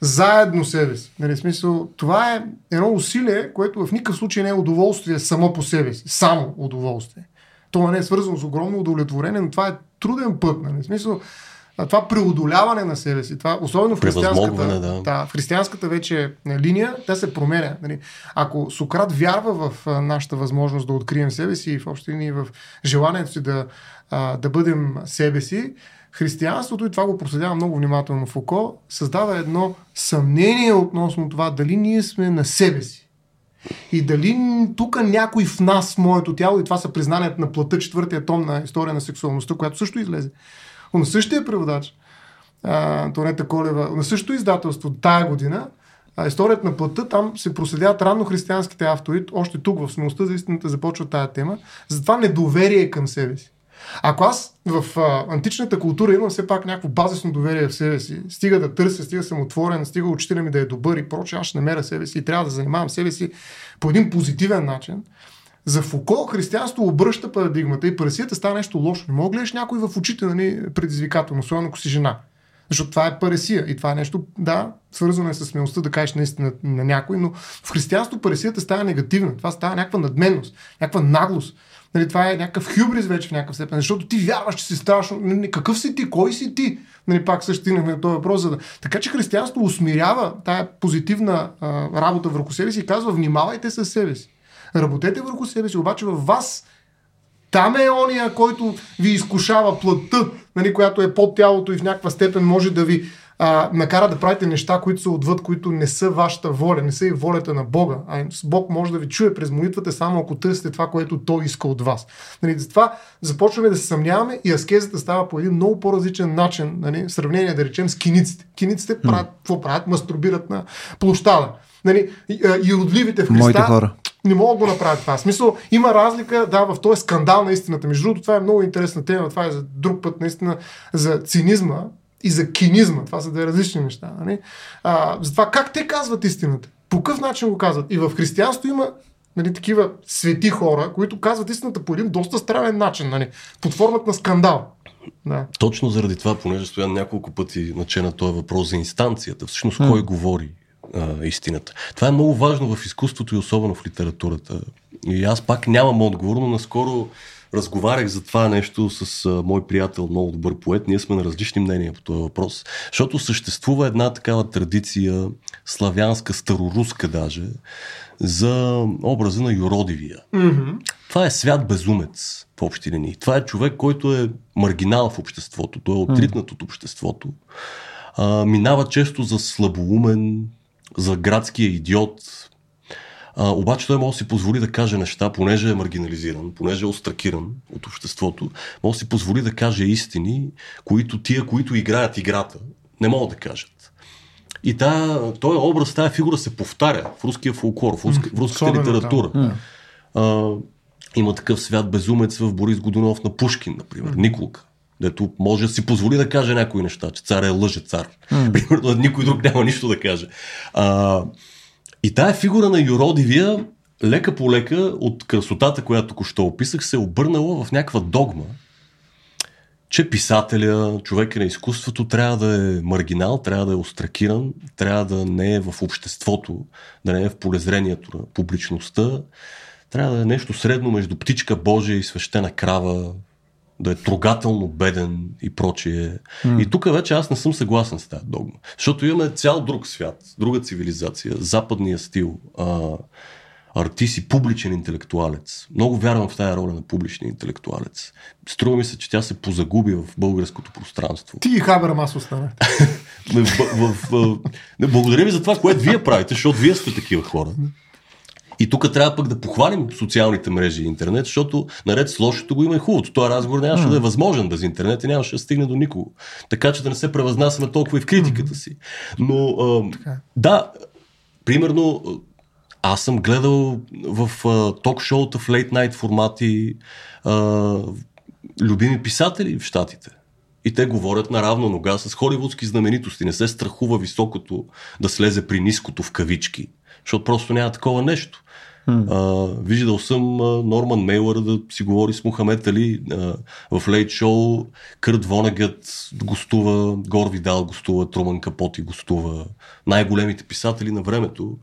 заедно себе си. Нали, смисъл, това е едно усилие, което в никакъв случай не е удоволствие само по себе си. Само удоволствие. Това не е свързано с огромно удовлетворение, но това е труден път. Нали? Смисъл, това преодоляване на себе си, това, особено в християнската, да. да, в християнската вече е, линия, тя се променя. Нали? Ако Сократ вярва в нашата възможност да открием себе си и в общи линии в желанието си да, да бъдем себе си, християнството, и това го проследява много внимателно Фуко, създава едно съмнение относно това дали ние сме на себе си. И дали тук някой в нас, в моето тяло, и това са признанията на плътта, четвъртия том на история на сексуалността, която също излезе. На същия преводач, Антонета Колева, на същото издателство тая година, а, историята на плътта, там се проследяват ранно християнските автори, още тук в смелостта за истината започва тая тема, за това недоверие към себе си. Ако аз в а, античната култура имам все пак някакво базисно доверие в себе си, стига да търся, стига съм отворен, стига учителя ми да е добър и проче, аз ще намеря себе си и трябва да занимавам себе си по един позитивен начин. За Фуко християнство обръща парадигмата и парасията става нещо лошо. Не мога да гледаш някой в очите нали, предизвикателно, особено ако си жена. Защото това е паресия и това е нещо, да, свързано е с смелостта да кажеш наистина на някой, но в християнство паресията става негативна. Това става някаква надменност, някаква наглост. Нали, това е някакъв хюбрис вече в някакъв степен, защото ти вярваш, че си страшно. Нали, какъв си ти? Кой си ти? Нали, пак също стигнахме на този въпрос. За да... Така че християнство усмирява тая позитивна а, работа върху себе си и казва, внимавайте със себе си. Работете върху себе си, обаче във вас там е ония, който ви изкушава плътта, нали, която е под тялото и в някаква степен може да ви а, накара да правите неща, които са отвъд, които не са вашата воля, не са и волята на Бога. А Бог може да ви чуе през молитвата само ако търсите това, което Той иска от вас. Нали, затова започваме да се съмняваме и аскезата става по един много по-различен начин, нали, в сравнение да речем с киниците. Киниците правят, какво правят? Мастурбират на площада. Нали, и, родливите в Христа Моите хора. не могат да го направят това. В смисъл, има разлика, да, в този скандал на истината. Между другото, това е много интересна тема, това е за друг път, наистина, за цинизма и за кинизма. Това са две различни неща. Нали? А, за това как те казват истината? По какъв начин го казват? И в християнство има нали, такива свети хора, които казват истината по един доста странен начин, нали, под формата на скандал. Да. Точно заради това, понеже стоя няколко пъти наче този въпрос за инстанцията, всъщност кой говори а, истината. Това е много важно в изкуството и особено в литературата. И аз пак нямам отговор, но наскоро разговарях за това нещо с а, мой приятел, много добър поет. Ние сме на различни мнения по този въпрос, защото съществува една такава традиция, славянска, староруска даже, за образа на юродивия. Mm-hmm. Това е свят безумец в общи линии. Това е човек, който е маргинал в обществото. Той е отритнат от обществото. А, минава често за слабоумен, за градския идиот. А, обаче той може да си позволи да каже неща, понеже е маргинализиран, понеже е остракиран от обществото, може да си позволи да каже истини, които тия, които играят играта, не могат да кажат. И тая, този образ, тази фигура се повтаря в руския фолклор, в, руска, в руската Особено там. литература. А, има такъв свят безумец в Борис Годунов на Пушкин, например, Николка. Дето може да си позволи да каже някои неща, че цар е лъже цар. Примерно, никой друг няма нищо да каже. А, и тая фигура на юродивия, лека по лека, от красотата, която току-що описах, се е обърнала в някаква догма, че писателя, човека на изкуството трябва да е маргинал, трябва да е остракиран, трябва да не е в обществото, да не е в полезрението на публичността, трябва да е нещо средно между птичка Божия и свещена крава, да е трогателно беден и прочие. Mm. И тук вече аз не съм съгласен с тази догма. Защото имаме цял друг свят, друга цивилизация, западния стил, а, артист и публичен интелектуалец. Много вярвам в тази роля на публичния интелектуалец. Струва ми се, че тя се позагуби в българското пространство. Ти и Хабермас остана. В, в, в, в, не, благодаря ви за това, което вие правите, защото вие сте такива хора. И тук трябва пък да похвалим социалните мрежи и интернет, защото наред с лошото го има и хубавото. Този разговор нямаше да е възможен без интернет и нямаше да стигне до никого. Така че да не се превъзнасяме толкова и в критиката си. Но а, да, примерно аз съм гледал в а, ток-шоута в лейт-найт формати а, любими писатели в Штатите. И те говорят на равна нога с холивудски знаменитости. Не се страхува високото да слезе при ниското в кавички. Защото просто няма такова нещо. А, виждал съм а, Норман Мейлър да си говори с Мухамед Али а, в Лейт Шоу, Кърт Вонегът гостува, Гор Видал гостува, Труман Капоти гостува. Най-големите писатели на времето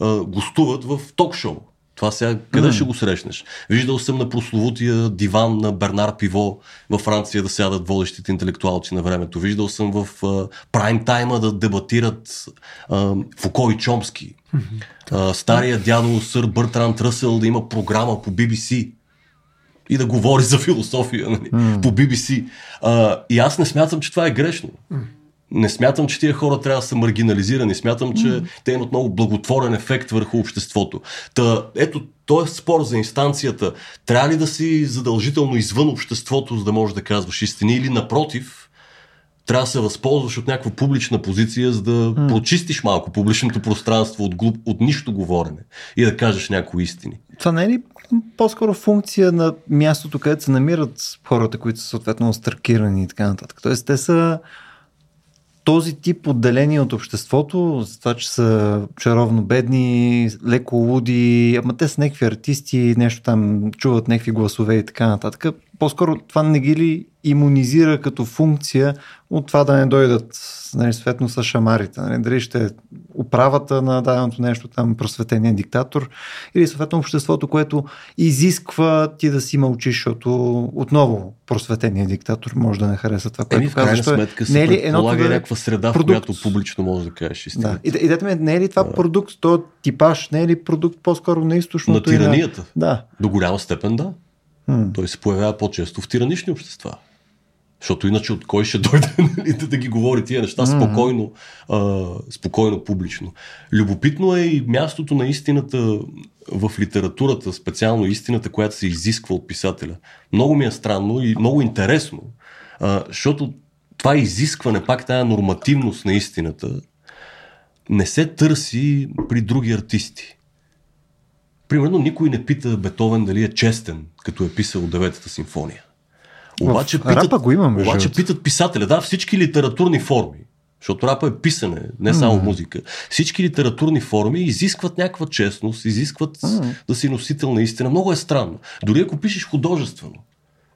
а, гостуват в ток-шоу. Това сега къде mm. ще го срещнеш? Виждал съм на прословутия диван на Бернар Пиво във Франция да сядат водещите интелектуалци на времето. Виждал съм в а, прайм тайма да дебатират а, Фуко и Чомски. А, стария дядо сър Бъртранд Ръсел да има програма по BBC и да говори за философия нали, Mm. по BBC. А, и аз не смятам, че това е грешно. Не смятам, че тия хора трябва да са маргинализирани. Смятам, че те имат много благотворен ефект върху обществото. Та, ето, този спор за инстанцията, трябва ли да си задължително извън обществото, за да можеш да казваш истини, или напротив, трябва да се възползваш от някаква публична позиция, за да прочистиш малко публичното пространство от, глуп, от нищо говорене и да кажеш някои истини. Това не е ли по-скоро функция на мястото, където се намират хората, които са съответно остракирани и така нататък? Тоест, те са този тип отделени от обществото, за това, че са чаровно бедни, леко луди, ама те са някакви артисти, нещо там чуват някакви гласове и така нататък. По-скоро това не ги ли иммунизира като функция от това да не дойдат нали, съответно с шамарите. Нали, дали ще е управата на даденото нещо, там просветения диктатор или съответно обществото, което изисква ти да си мълчиш, защото отново просветения диктатор може да не хареса това, което Еми, в крайна казва. сметка се не е ли предполага едното да е някаква среда, продукт? в която публично може да кажеш Да. истината. И, идеята ми е, не е ли това продукт, то типаж, не е ли продукт по-скоро на На източното? и тиранията. Да. До голяма степен да. Той се появява по-често в тиранични общества. Защото иначе от кой ще дойде нали, да, да ги говори тия неща спокойно, а, спокойно публично. Любопитно е и мястото на истината в литературата, специално истината, която се изисква от писателя. Много ми е странно и много интересно, а, защото това изискване, пак тая нормативност на истината, не се търси при други артисти. Примерно никой не пита Бетовен дали е честен, като е писал Деветата симфония. Обаче, питат, рапа го имаме. Обаче питат писателя, да, всички литературни форми, защото рапа е писане, не само mm. музика. Всички литературни форми изискват някаква честност, изискват mm. да си носител на истина. Много е странно. Дори ако пишеш художествено,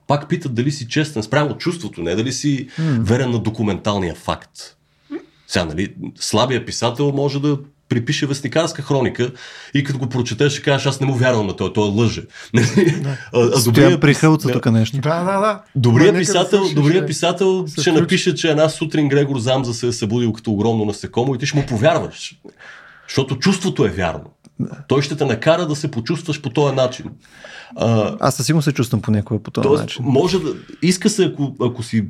пак питат дали си честен спрямо чувството, не дали си mm. верен на документалния факт. Сега, нали, слабия писател може да припише вестникарска хроника и като го прочетеш ще кажеш, аз не му вярвам на той, той е лъже. Да. а, добрия... при хълца тук нещо. Да, да, да. Добрият писател, да добрия писател ще, ще напише, че една сутрин Грегор Замза се е събудил като огромно насекомо и ти ще му повярваш. Защото чувството е вярно. Той ще те накара да се почувстваш по този начин. А, Аз със сигурност се чувствам понякога по този тоест, начин. Може да. Иска се, ако, ако си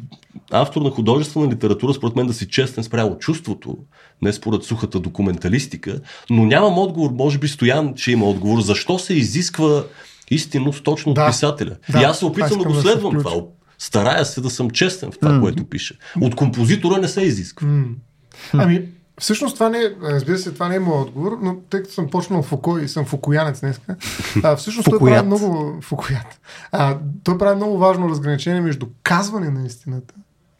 автор на художествена литература, според мен да си честен спрямо чувството, не според сухата документалистика, но нямам отговор, може би Стоян ще има отговор, защо се изисква истинност точно да, от писателя. Да, и аз се опитвам да го следвам да това. Старая се да съм честен в това, mm. което пише. От композитора не се изисква. Mm. Ами, Всъщност това не е, разбира се, това не е моят отговор, но тъй като съм почнал Фуко и съм фукоянец днес, а, всъщност той прави много фукоят. А, той прави много важно разграничение между казване на истината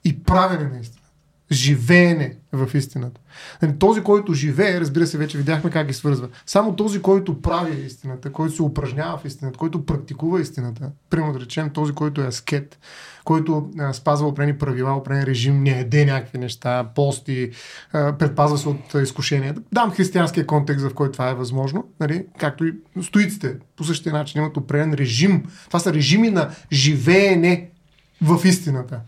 и правене на истината. Живеене в истината. Нали, този, който живее, разбира се, вече видяхме как ги свързва. Само този, който прави истината, който се упражнява в истината, който практикува истината, примерно да речем този, който е аскет, който а, спазва определени правила, определен режим, не еде някакви неща, пости, а, предпазва се от изкушения. Дам християнския контекст, в който това е възможно, нали? както и стоиците по същия начин имат определен режим. Това са режими на живеене в истината.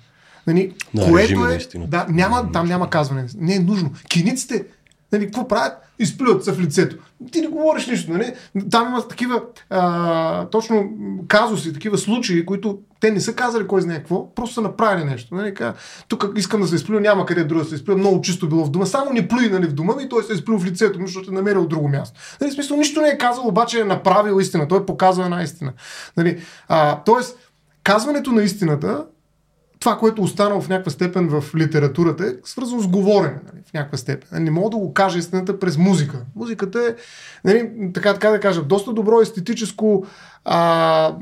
Нали, да, което е, да, няма, там няма казване. Не е нужно. Киниците, нали, какво правят? Изплюят се в лицето. Ти не говориш нищо. Нали? Там има такива а, точно казуси, такива случаи, които те не са казали кой знае какво, просто са направили нещо. Нали? тук искам да се изплюя, няма къде друго да се изплюя, много чисто било в дома. Само не плюи нали, в дома и той се е изплюл в лицето, защото е намерил друго място. Нали, в смисъл, нищо не е казал, обаче е направил истина. Той показва една истина. Нали? А, тоест, казването на истината това, което останало в някаква степен в литературата е свързано с говорене, нали, в някаква степен. Не мога да го кажа истината през музика. Музиката е, нали, така, така да кажа, доста добро естетическо, а,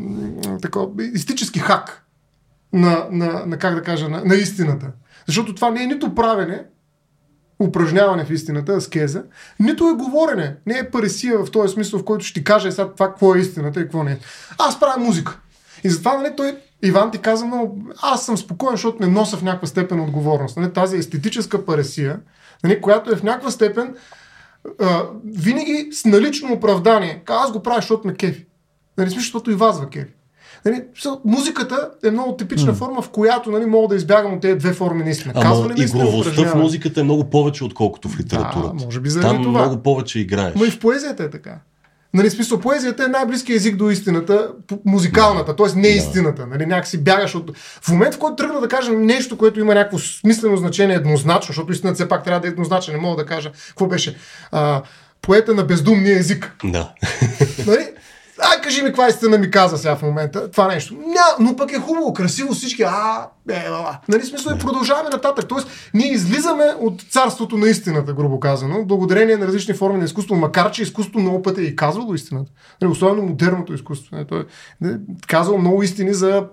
тако, естетически хак на, на, на, как да кажа, на, на истината. Защото това не е нито правене, упражняване в истината, аскеза, нито е говорене. Не е паресия в този смисъл, в който ще ти каже сега това какво е истината и какво не е. Аз правя музика. И затова нали, той Иван ти каза, но аз съм спокоен, защото не нося в някаква степен отговорност. Нали? Тази естетическа паресия, нали, която е в някаква степен а, винаги с налично оправдание. Аз го правя, защото ме кефи. Нали, смисъл, защото и вас кефи. Нали, музиката е много типична mm. форма, в която нали, мога да избягам от тези две форми наистина. Ама Казване, игровостта в музиката е много повече, отколкото в литературата. Да, може би Там това. много повече играеш. Но и в поезията е така. Нали, смисъл, поезията е най-близкият език до истината, музикалната, т.е. не истината. Нали, някакси бягаш от... В момент, в който тръгна да кажа нещо, което има някакво смислено значение еднозначно, защото истината все пак трябва да е еднозначна, не мога да кажа какво беше. А, поета на бездумния език. Да. Нали? Ай, кажи ми каква истина ми каза сега в момента това нещо. Ня, но пък е хубаво, красиво, всички. А, е, а. Нали смисъл и продължаваме нататък. Тоест, ние излизаме от царството на истината, грубо казано, благодарение на различни форми на изкуство, макар че изкуството много пъти е и казвало истината. Нали, особено модерното изкуство. Нали, той е казал много истини за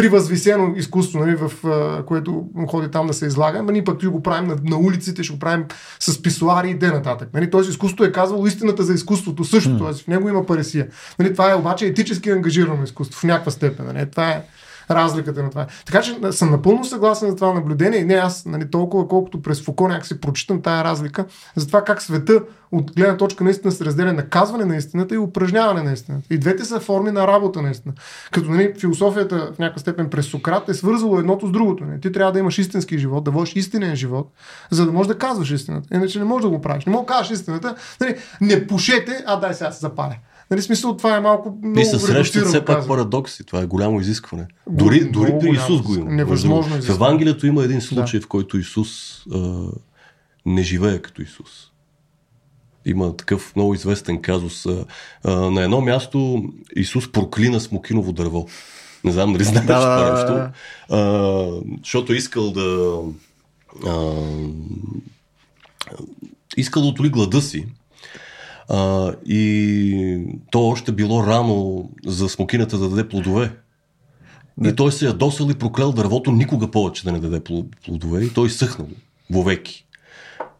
привъзвисено изкуство, нали, в а, което ходи там да се излага, ама ние пък го правим на, на улиците, ще го правим с писуари и де нататък. Нали, Тоест изкуството е казвало истината за изкуството също, mm. т.е. в него има паресия. Нали, това е обаче етически ангажирано изкуство в някаква степен. Нали, това е разликата на това. Така че съм напълно съгласен за това наблюдение и не аз нали, толкова, колкото през Фуко някак си прочитам тая разлика за това как света от гледна точка наистина се разделя на казване на истината и упражняване на истината. И двете са форми на работа наистина. Като нали, философията в някаква степен през Сократ е свързало едното с другото. Нали. Ти трябва да имаш истински живот, да водиш истинен живот, за да можеш да казваш истината. Иначе не можеш да го правиш. Не можеш да кажеш истината. Нали, не пушете, а дай сега се запаля. Нали, смисъл, това е малко много И се срещат все пак парадокси. Това е голямо изискване. Дори, много дори при Исус го има. Невъзможно. В. Евангелието има един случай, в който Исус а, не живее като Исус. Има такъв много известен казус. А, а, на едно място Исус проклина смокиново дърво. Не знам дали знаеш Да, това да, да, нещо. да. А, защото искал да... А, искал да отоли глада си. А, и то още било рано за смокината да даде плодове. И той се ядосал и проклел дървото никога повече да не даде пло- плодове и той съхнал вовеки.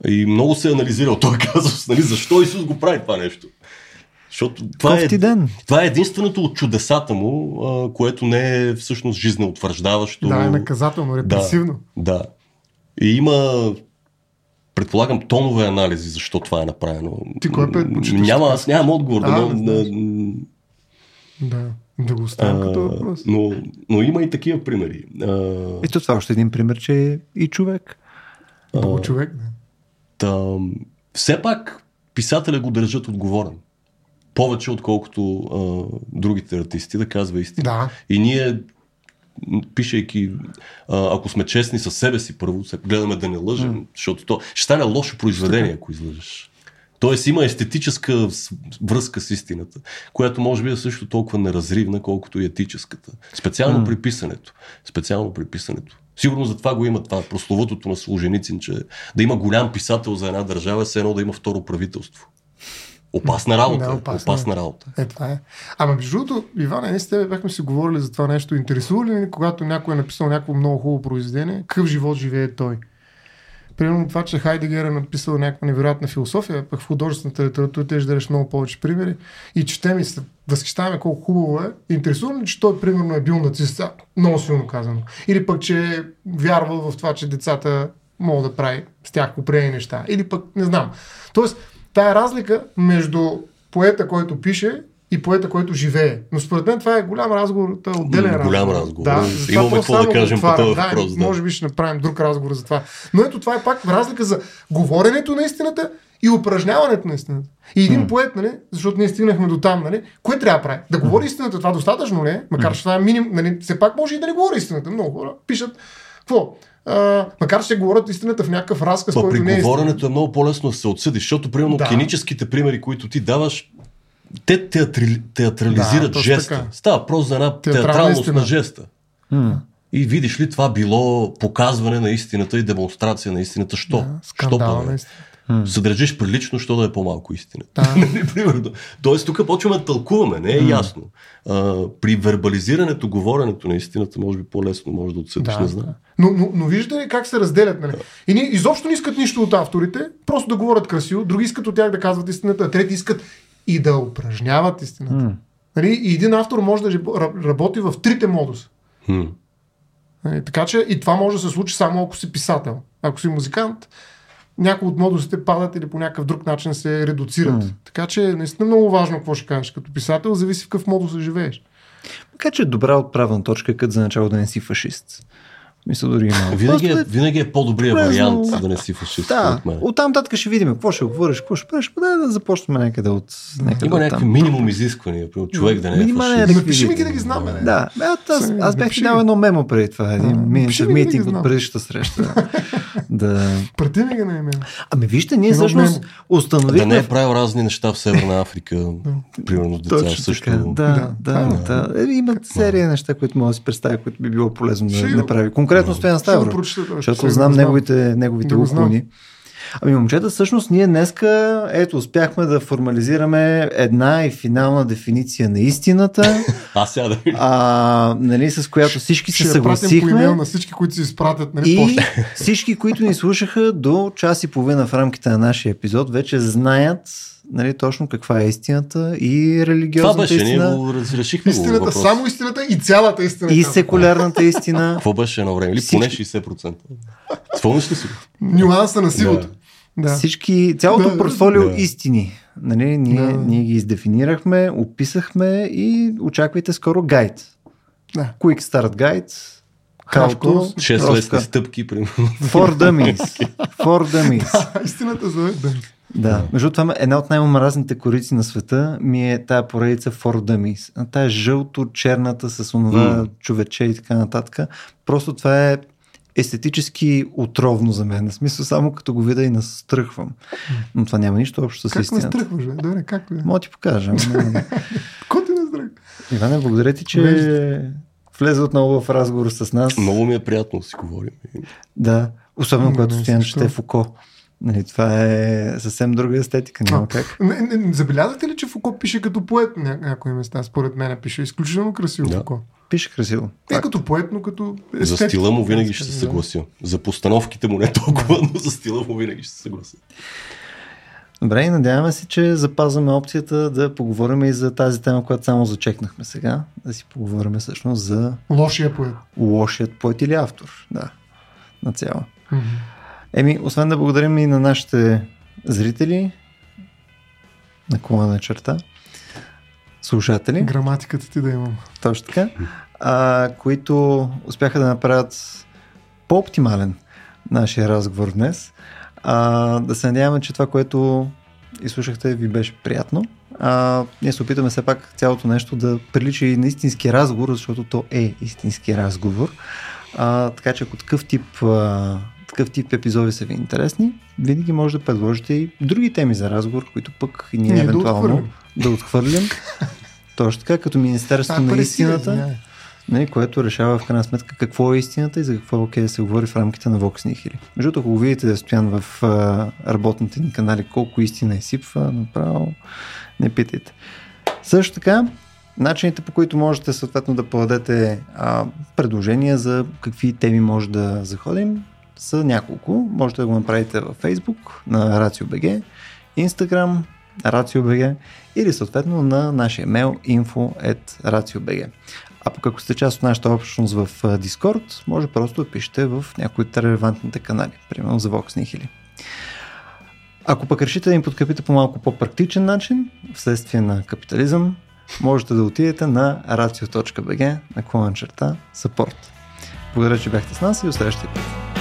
И много се е анализирал той казус, нали, защо Исус го прави това нещо. Защото това е, ден. това е единственото от чудесата му, а, което не е всъщност жизнеутвърждаващо. Да, е наказателно, репресивно. Да, да. И има, предполагам, тонове анализи защо това е направено. Ти кой предпочиташ? Няма, аз нямам отговор. А, Да, не да, да, Да. Го оставим като а, въпрос. но, но има и такива примери. А, Ето това е още един пример, че е и човек. Бог човек. Да. Та, все пак писателя го държат отговорен. Повече отколкото а, другите артисти да казва истина. Да. И ние, пишейки, а, ако сме честни със себе си първо, се гледаме да не лъжем, защото то ще стане лошо произведение, ако излъжеш. Тоест има естетическа връзка с истината, която може би е също толкова неразривна, колкото и етическата. Специално при писането. Специално при писането. Сигурно за това го има това прословутото на Служеницин, че да има голям писател за една държава, е едно да има второ правителство. Опасна работа. Да, е, опасна. опасна работа. Е, това е. Ама между другото, Иване, ние с тебе бяхме си говорили за това нещо. Интересува ли когато някой е написал някакво много хубаво произведение, какъв живот живее той? Примерно това, че Хайдегер е написал някаква невероятна философия, пък в художествената литература те ще дадеш много повече примери и четем и се възхищаваме колко хубаво е. Интересува ли, че той примерно е бил нацист? Много силно казано. Или пък, че е вярвал в това, че децата могат да прави с тях попрени неща. Или пък, не знам. Тоест, тая разлика между поета, който пише и поета, който живее. Но според мен това е голям разговор, това е отделен разговор. голям разговор. Да, Имаме какво да кажем по този да, въпрос, да. Може би ще направим друг разговор за това. Но ето това е пак разлика за говоренето на истината и упражняването на истината. И един поет, нали, защото ние стигнахме до там, нали, кое трябва да прави? Да говори истината, това достатъчно ли е? Макар че това е минимум, нали, все пак може и да не говори истината. Много хора пишат, какво? А, макар че говорят истината в някакъв разказ, Ма който не е говоренето е много по-лесно да се отсъдиш, защото примерно Да. клиническите примери, които ти даваш, те театри... театрализират Да, жеста. така. Става просто за една Театрална театралност истина. на жеста. И видиш ли, това било показване на истината и демонстрация на истината. Що? Да, Що скандал па, бе? на истина. Се държиш прилично, що да е по-малко истина. Да. Нали. Тоест, тук почваме да тълкуваме, не е ясно. А, при вербализирането, говоренето на истината, може би по-лесно може да отсъдиш, Да, не знам. да. Но, но, но виждате ли как се разделят? Нали? И ние изобщо не искат нищо от авторите, просто да говорят красиво, други искат от тях да казват истината, а трети искат и да упражняват истината. Нали? И един автор може да раб- работи в трите модуса. Хм. Нали? Така че и това може да се случи само ако си писател. Ако си музикант, някои от модусите падат или по някакъв друг начин се редуцират. Така че наистина много важно какво ще кажеш. Като писател зависи в какъв модус живееш. Така че е добра отправна точка, като за начало да не си фашист. Мисля дори има. Винаги, е, Просто винаги е по-добрия полезно. вариант да не си фашист. Да, оттам татък ще видим какво ще говориш, какво ще правиш. Дай да започнем някъде от някъде Има от някакви минимум изисквания, примерно човек да не е Минимален фашист. ред. Да напиши ми ги да не? Да, бе, аз, Сега, аз бях ти дал едно мемо преди това, един митинг, да от знам. предишната среща. да. Прати ми ги на имен. Ами вижте, ние всъщност мемо. Да установихме... не е правил разни неща в Северна Африка, примерно деца Точно също. Да, да, Да. да. Е, Има серия неща, които мога да си представя, които би било полезно да направи. Конкретно Стоян Ще Ставро. прочета, ще Защото знам неговите, неговите уклони. Ами, момчета, всъщност ние днеска, ето, успяхме да формализираме една и финална дефиниция на истината, Аз сега да а, нали, с която всички се Ще съгласихме. на всички, които си изпратят. Нали, И почта. всички, които ни слушаха до час и половина в рамките на нашия епизод, вече знаят нали, точно каква е истината и Това религиозната беше, ние истина, го разрешихме го Истината, въпрос. само истината и цялата истина. и секулярната истина. Какво беше едно време? Или поне 60%. Спомниш ли си? го? Нюанса на силото. Да. Всички, цялото Да, портфолио да. истини. Нали, ние, Да. ние ги издефинирахме, описахме и очаквайте скоро гайд. Да. Quick Start Guide. Course. 6 просто лесни стъпки, примерно. For dummies. For dummies. Истината за да. Да, между това една от най-омразните корици на света ми е тая поредица For Dummies. Тая жълто-черната с онова mm. човече и така нататък. Просто това е естетически отровно за мен. В смисъл, само като го видя и настръхвам. Но това няма нищо общо с как истината. Как настръхваш, бе? Добре, как бе? Мога ти покажа. Ко ти настръх? Иване, благодаря ти, че влезе отново в разговор с нас. Много ми е приятно да си говорим. Да, особено когато стоянеш ще е в око. Нали, това е съвсем друга естетика, няма как. Не, не, забелязахте ли, че Фуко пише като поет на някои места? Според мен пише изключително красиво Да. Фуко. Пише красиво. Не като поет, но като естетик. За стила му винаги ще се съглася. За постановките му не толкова, но за стила му винаги ще се съглася. Добре, и надяваме се, че запазваме опцията да поговорим и за тази тема, която само зачекнахме сега. Да си поговорим всъщност за Лошия поет. лошият поет или автор. Да, на цяло. Мгм. Еми, освен да благодарим и на нашите зрители, на колана черта, слушатели, Граматиката ти да имам. точно така, а, които успяха да направят по-оптимален нашия разговор днес. А, да се надяваме, че това, което изслушахте, ви беше приятно. А, ние се опитаме все пак цялото нещо да прилича и на истински разговор, защото то е истински разговор. А, така че ако такъв тип, а, такъв тип епизоди са ви интересни, винаги може да предложите и други теми за разговор, които пък ние, да евентуално да отхвърлим. Точно така, като Министерство А, на истината, извинявай. нали, което решава в крайна сметка какво е истината и за какво е окей да се говори в рамките на Vox Nihili. Между другото, ако видите да стоян в а, работните ни канали колко истина изсипва, направо не питайте. Също така, начините по които можете съответно да подадете а, предложения за какви теми може да заходим са няколко. Можете да го направите във Facebook на RACIO.BG, Instagram RACIO.BG или съответно на нашия мейл info.racio.bg. А пък ако сте част от нашата общност в Discord, може просто да пишете в някои от релевантните канали, примерно за Vox Nihili. Ако пък решите да им подкрепите по малко по-практичен начин, вследствие на капитализъм, можете да отидете на racio.bg на клона черта support. Благодаря, че бяхте с нас и до следващия път.